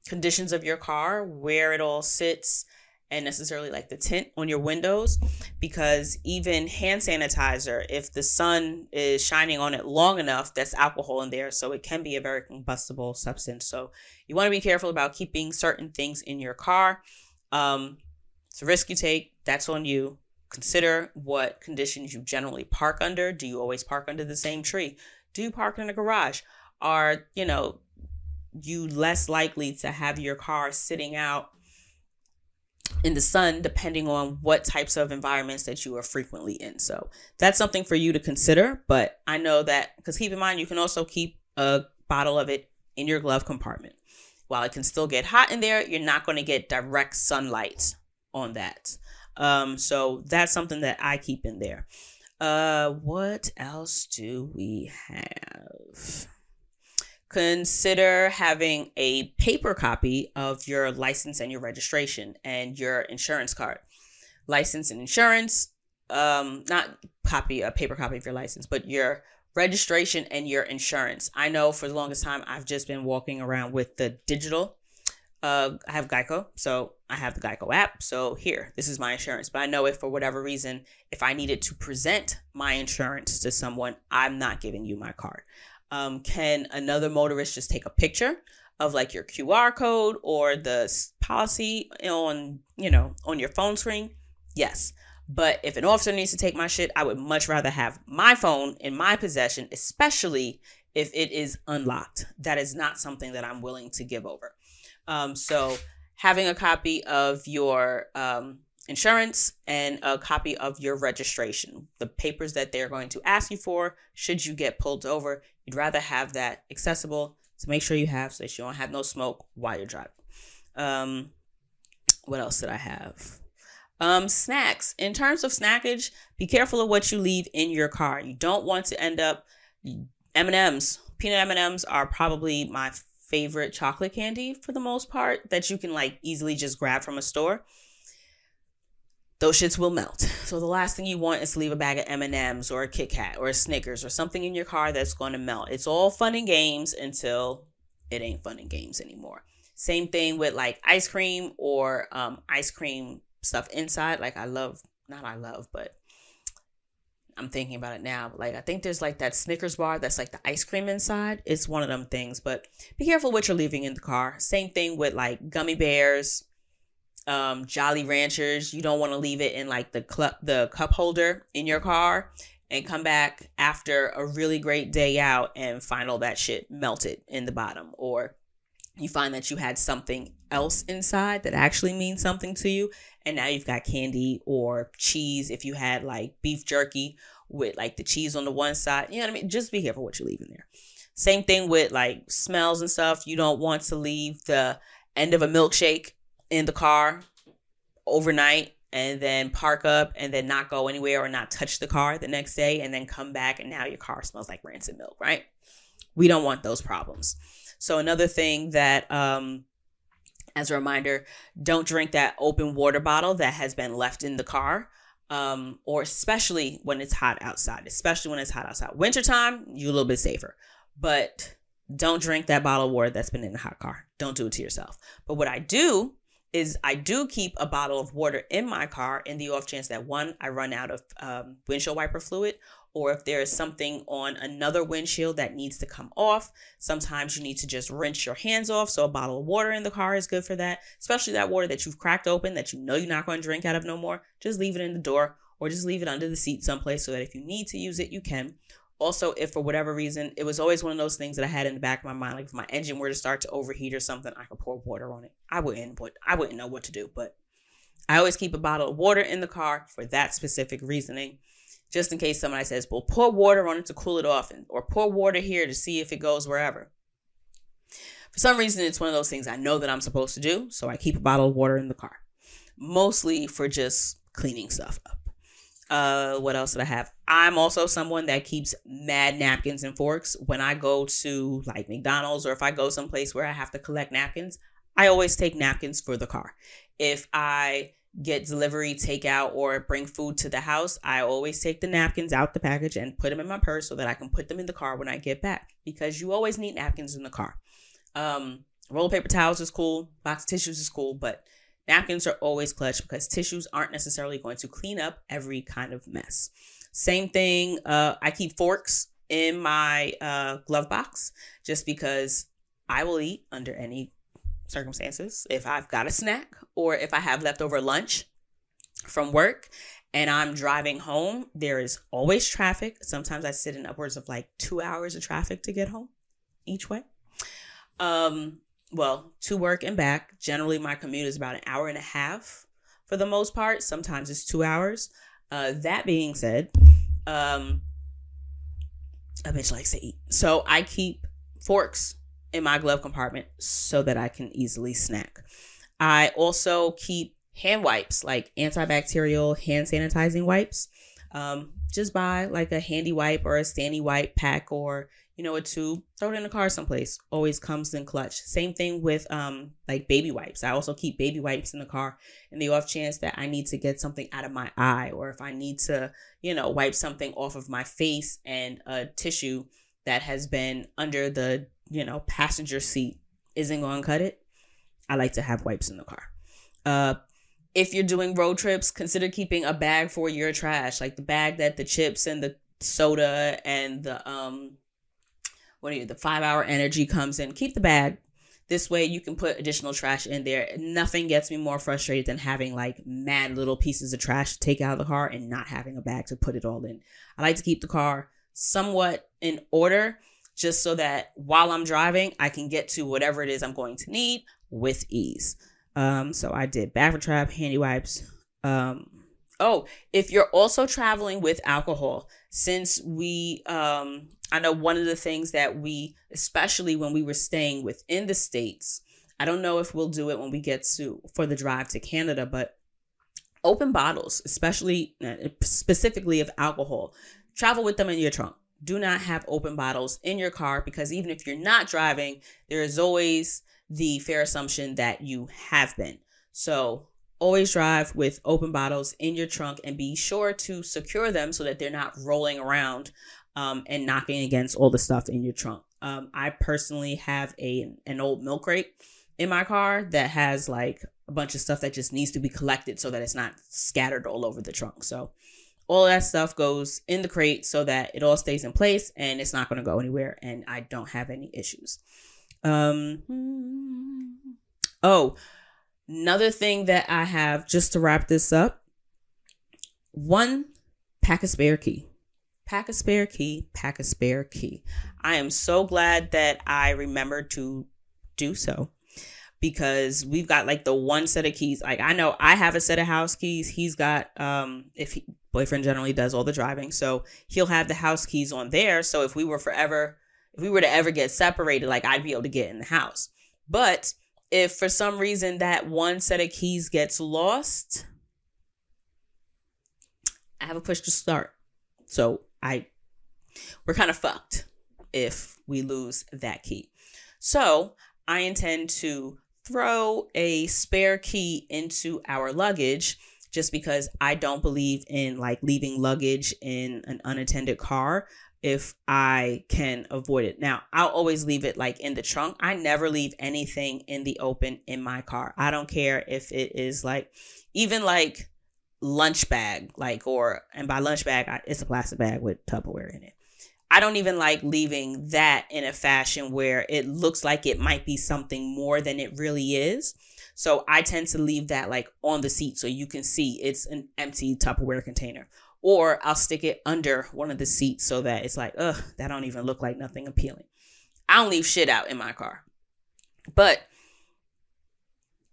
conditions of your car, where it all sits, and necessarily like the tint on your windows because even hand sanitizer if the sun is shining on it long enough that's alcohol in there so it can be a very combustible substance. So you want to be careful about keeping certain things in your car. Um, it's a risk you take that's on you consider what conditions you generally park under do you always park under the same tree do you park in a garage are you know you less likely to have your car sitting out in the sun depending on what types of environments that you are frequently in. So that's something for you to consider. But I know that because keep in mind, you can also keep a bottle of it in your glove compartment. While it can still get hot in there, you're not going to get direct sunlight on that. Um, so that's something that I keep in there. Uh, what else do we have? consider having a paper copy of your license and your registration and your insurance card. License and insurance, um, not copy a paper copy of your license, but your registration and your insurance. I know for the longest time I've just been walking around with the digital. Uh, I have Geico, so I have the Geico app. So here, this is my insurance. But I know if for whatever reason, if I needed to present my insurance to someone, I'm not giving you my card um, can another motorist just take a picture of like your QR code or the policy on, you know, on your phone screen? Yes. But if an officer needs to take my shit, I would much rather have my phone in my possession, especially if it is unlocked. That is not something that I'm willing to give over. Um, so having a copy of your um, insurance and a copy of your registration, the papers that they're going to ask you for should you get pulled over. You'd rather have that accessible to make sure you have so that you don't have no smoke while you're driving. Um, what else did I have? Um, snacks. In terms of snackage, be careful of what you leave in your car. You don't want to end up M&Ms. Peanut M&Ms are probably my favorite chocolate candy for the most part that you can like easily just grab from a store those shits will melt. So the last thing you want is to leave a bag of M&Ms or a Kit Kat or a Snickers or something in your car that's going to melt. It's all fun and games until it ain't fun and games anymore. Same thing with like ice cream or um, ice cream stuff inside. Like I love, not I love, but I'm thinking about it now. Like I think there's like that Snickers bar that's like the ice cream inside. It's one of them things, but be careful what you're leaving in the car. Same thing with like gummy bears, um, Jolly Ranchers. You don't want to leave it in like the cup the cup holder in your car and come back after a really great day out and find all that shit melted in the bottom or you find that you had something else inside that actually means something to you and now you've got candy or cheese if you had like beef jerky with like the cheese on the one side you know what i mean just be careful what you leave in there same thing with like smells and stuff you don't want to leave the end of a milkshake in the car overnight and then park up and then not go anywhere or not touch the car the next day and then come back and now your car smells like rancid milk, right? We don't want those problems. So another thing that um, As a reminder, don't drink that open water bottle that has been left in the car. Um, or especially when it's hot outside, especially when it's hot outside. Wintertime, you're a little bit safer. But don't drink that bottle of water that's been in the hot car. Don't do it to yourself. But what I do is I do keep a bottle of water in my car in the off chance that one, I run out of um, windshield wiper fluid, or if there is something on another windshield that needs to come off. Sometimes you need to just rinse your hands off. So a bottle of water in the car is good for that, especially that water that you've cracked open that you know you're not going to drink out of no more. Just leave it in the door or just leave it under the seat someplace so that if you need to use it, you can also if for whatever reason it was always one of those things that i had in the back of my mind like if my engine were to start to overheat or something i could pour water on it i wouldn't but i wouldn't know what to do but i always keep a bottle of water in the car for that specific reasoning just in case somebody says well pour water on it to cool it off and, or pour water here to see if it goes wherever for some reason it's one of those things i know that i'm supposed to do so i keep a bottle of water in the car mostly for just cleaning stuff up uh, what else did I have? I'm also someone that keeps mad napkins and forks when I go to like McDonald's or if I go someplace where I have to collect napkins. I always take napkins for the car. If I get delivery, takeout, or bring food to the house, I always take the napkins out the package and put them in my purse so that I can put them in the car when I get back because you always need napkins in the car. Um, roll paper towels is cool, box of tissues is cool, but Napkins are always clutch because tissues aren't necessarily going to clean up every kind of mess. Same thing, uh, I keep forks in my uh, glove box just because I will eat under any circumstances. If I've got a snack or if I have leftover lunch from work and I'm driving home, there is always traffic. Sometimes I sit in upwards of like two hours of traffic to get home each way. Um, well, to work and back. Generally, my commute is about an hour and a half for the most part. Sometimes it's two hours. Uh, that being said, um, a bitch likes to eat. So I keep forks in my glove compartment so that I can easily snack. I also keep hand wipes, like antibacterial hand sanitizing wipes. Um, just buy like a handy wipe or a standy wipe pack or you know, a tube, throw it in the car someplace. Always comes in clutch. Same thing with um like baby wipes. I also keep baby wipes in the car in the off chance that I need to get something out of my eye or if I need to, you know, wipe something off of my face and a tissue that has been under the, you know, passenger seat isn't going to cut it. I like to have wipes in the car. Uh if you're doing road trips, consider keeping a bag for your trash, like the bag that the chips and the soda and the um what are you, the five hour energy comes in. Keep the bag. This way you can put additional trash in there. Nothing gets me more frustrated than having like mad little pieces of trash to take out of the car and not having a bag to put it all in. I like to keep the car somewhat in order just so that while I'm driving, I can get to whatever it is I'm going to need with ease. Um, so I did back trap, handy wipes. Um, oh, if you're also traveling with alcohol, since we um, I know one of the things that we, especially when we were staying within the States, I don't know if we'll do it when we get to for the drive to Canada, but open bottles, especially uh, specifically of alcohol, travel with them in your trunk. Do not have open bottles in your car because even if you're not driving, there is always the fair assumption that you have been. So always drive with open bottles in your trunk and be sure to secure them so that they're not rolling around um, and knocking against all the stuff in your trunk. Um, I personally have a an old milk crate in my car that has like a bunch of stuff that just needs to be collected so that it's not scattered all over the trunk. So all that stuff goes in the crate so that it all stays in place and it's not going to go anywhere and I don't have any issues. Um oh, another thing that I have just to wrap this up. One pack a spare key pack a spare key, pack a spare key. I am so glad that I remembered to do so because we've got like the one set of keys. Like I know I have a set of house keys. He's got um if he, boyfriend generally does all the driving, so he'll have the house keys on there. So if we were forever if we were to ever get separated, like I'd be able to get in the house. But if for some reason that one set of keys gets lost, I have a push to start. So I we're kind of fucked if we lose that key. So I intend to throw a spare key into our luggage just because I don't believe in like leaving luggage in an unattended car if I can avoid it. Now, I'll always leave it like in the trunk. I never leave anything in the open in my car. I don't care if it is like even like lunch bag, like or and by lunch bag, I, it's a plastic bag with Tupperware in it. I don't even like leaving that in a fashion where it looks like it might be something more than it really is. So I tend to leave that like on the seat so you can see it's an empty Tupperware container. Or I'll stick it under one of the seats so that it's like, ugh, that don't even look like nothing appealing. I don't leave shit out in my car. But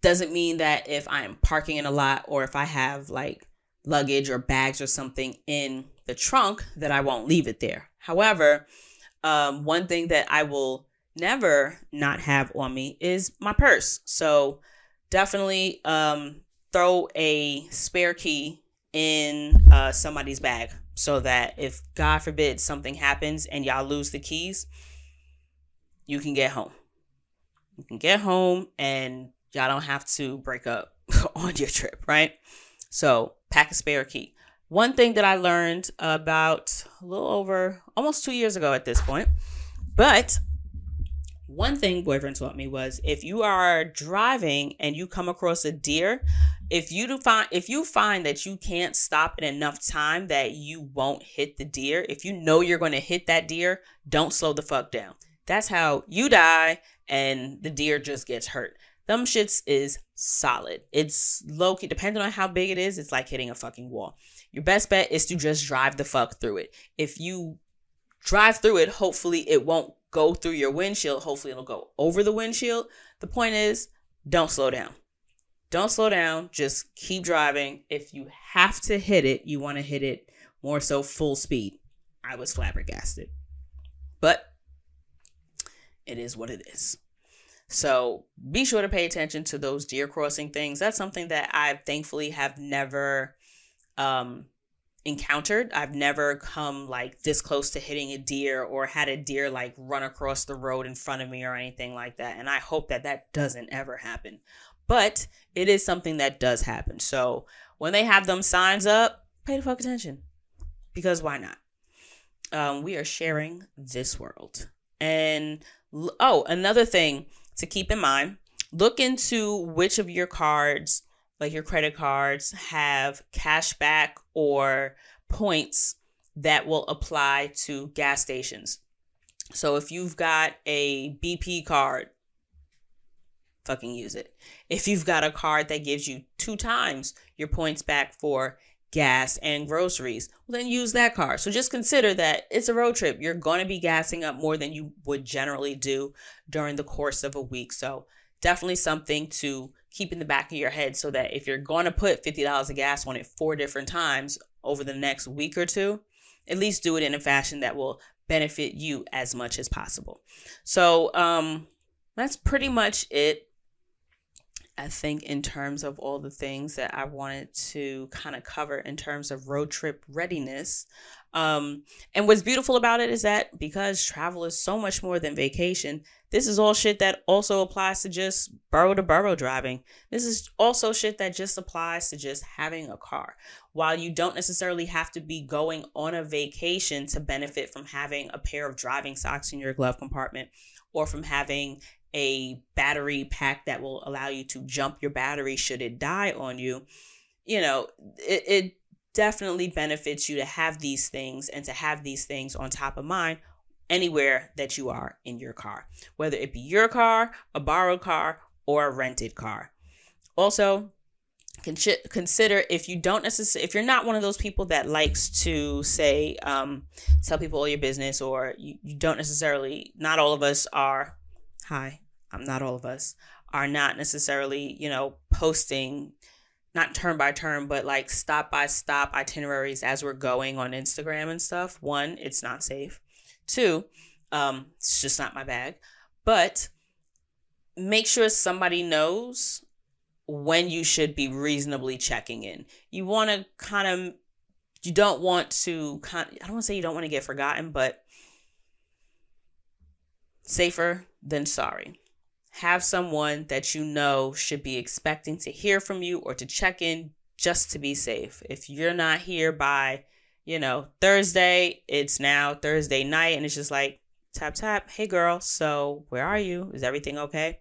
doesn't mean that if I'm parking in a lot or if I have like luggage or bags or something in the trunk that I won't leave it there. However, um, one thing that I will never not have on me is my purse. So definitely um, throw a spare key in uh, somebody's bag so that if God forbid something happens and y'all lose the keys, you can get home. You can get home and y'all don't have to break up [laughs] on your trip, right? So pack a spare key. One thing that I learned about a little over almost two years ago at this point, but one thing boyfriend taught me was if you are driving and you come across a deer, if you do find if you find that you can't stop in enough time that you won't hit the deer, if you know you're going to hit that deer, don't slow the fuck down. That's how you die and the deer just gets hurt. Them shits is solid. It's low key, depending on how big it is, it's like hitting a fucking wall. Your best bet is to just drive the fuck through it. If you drive through it, hopefully it won't go through your windshield. Hopefully it'll go over the windshield. The point is, don't slow down. Don't slow down. Just keep driving. If you have to hit it, you want to hit it more so full speed. I was flabbergasted. But it is what it is. So be sure to pay attention to those deer crossing things. That's something that I thankfully have never um, encountered. I've never come like this close to hitting a deer or had a deer like run across the road in front of me or anything like that. And I hope that that doesn't ever happen. But it is something that does happen. So when they have them signs up, pay the fuck attention because why not? Um, we are sharing this world. And oh, another thing to keep in mind look into which of your cards, like your credit cards, have cash back or points that will apply to gas stations. So if you've got a BP card, fucking use it. If you've got a card that gives you two times your points back for gas and groceries, well, then use that card. So just consider that it's a road trip. You're going to be gassing up more than you would generally do during the course of a week. So definitely something to keep in the back of your head so that if you're going to put $50 of gas on it four different times over the next week or two, at least do it in a fashion that will benefit you as much as possible. So, um, that's pretty much it I think, in terms of all the things that I wanted to kind of cover in terms of road trip readiness. Um, and what's beautiful about it is that because travel is so much more than vacation, this is all shit that also applies to just borough to borough driving. This is also shit that just applies to just having a car. While you don't necessarily have to be going on a vacation to benefit from having a pair of driving socks in your glove compartment or from having a battery pack that will allow you to jump your battery should it die on you, you know, it, it definitely benefits you to have these things and to have these things on top of mind anywhere that you are in your car, whether it be your car, a borrowed car, or a rented car. Also, consider if you don't necessarily if you're not one of those people that likes to say um, tell people all your business or you, you don't necessarily not all of us are hi i'm not all of us, are not necessarily, you know, posting not turn by turn, but like stop by stop itineraries as we're going on Instagram and stuff. One, it's not safe. Two, um, it's just not my bag. But make sure somebody knows when you should be reasonably checking in. You want to kind of, you don't want to kind. I don't want to say you don't want to get forgotten, but safer than sorry have someone that you know should be expecting to hear from you or to check in just to be safe. If you're not here by, you know, Thursday, it's now Thursday night and it's just like tap tap, hey girl, so where are you? Is everything okay?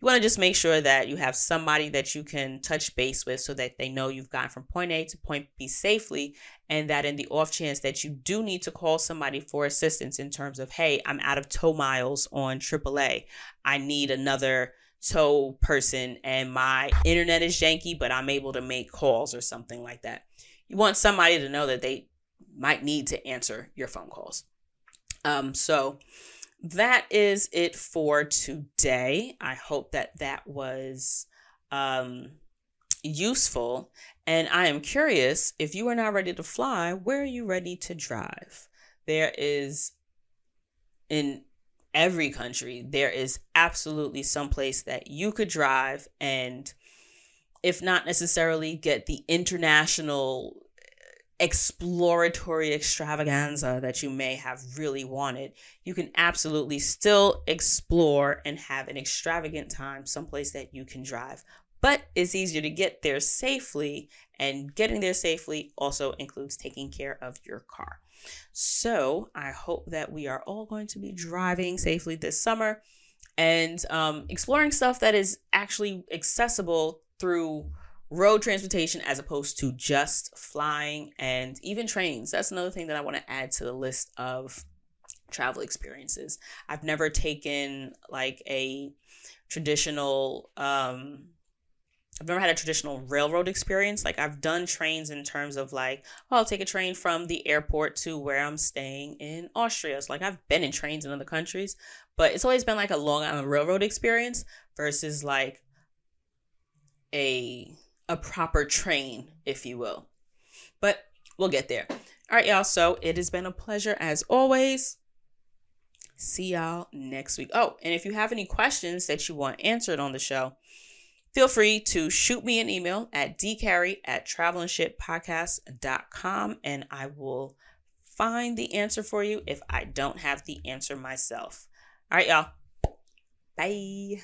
You want to just make sure that you have somebody that you can touch base with so that they know you've gotten from point A to point B safely and that in the off chance that you do need to call somebody for assistance in terms of, hey, I'm out of tow miles on AAA. I need another tow person and my internet is janky, but I'm able to make calls or something like that. You want somebody to know that they might need to answer your phone calls. Um, so that is it for today. I hope that that was um, useful. And I am curious if you are not ready to fly, where are you ready to drive? There is in every country, there is absolutely some place that you could drive and if not necessarily get the international exploratory extravaganza that you may have really wanted, you can absolutely still explore and have an extravagant time someplace that you can drive. But it's easier to get there safely, and getting there safely also includes taking care of your car. So I hope that we are all going to be driving safely this summer and um, exploring stuff that is actually accessible through road transportation as opposed to just flying and even trains. That's another thing that I want to add to the list of travel experiences. I've never taken like a traditional um I've never had a traditional railroad experience. Like I've done trains in terms of like, oh, I'll take a train from the airport to where I'm staying in Austria. So like I've been in trains in other countries, but it's always been like a Long Island Railroad experience versus like a a proper train, if you will. But we'll get there. All right, y'all. So it has been a pleasure as always. See y'all next week. Oh, and if you have any questions that you want answered on the show, feel free to shoot me an email at dcarrie at travelnshitpodcast.com and I will find the answer for you if I don't have the answer myself. All right, y'all. Bye.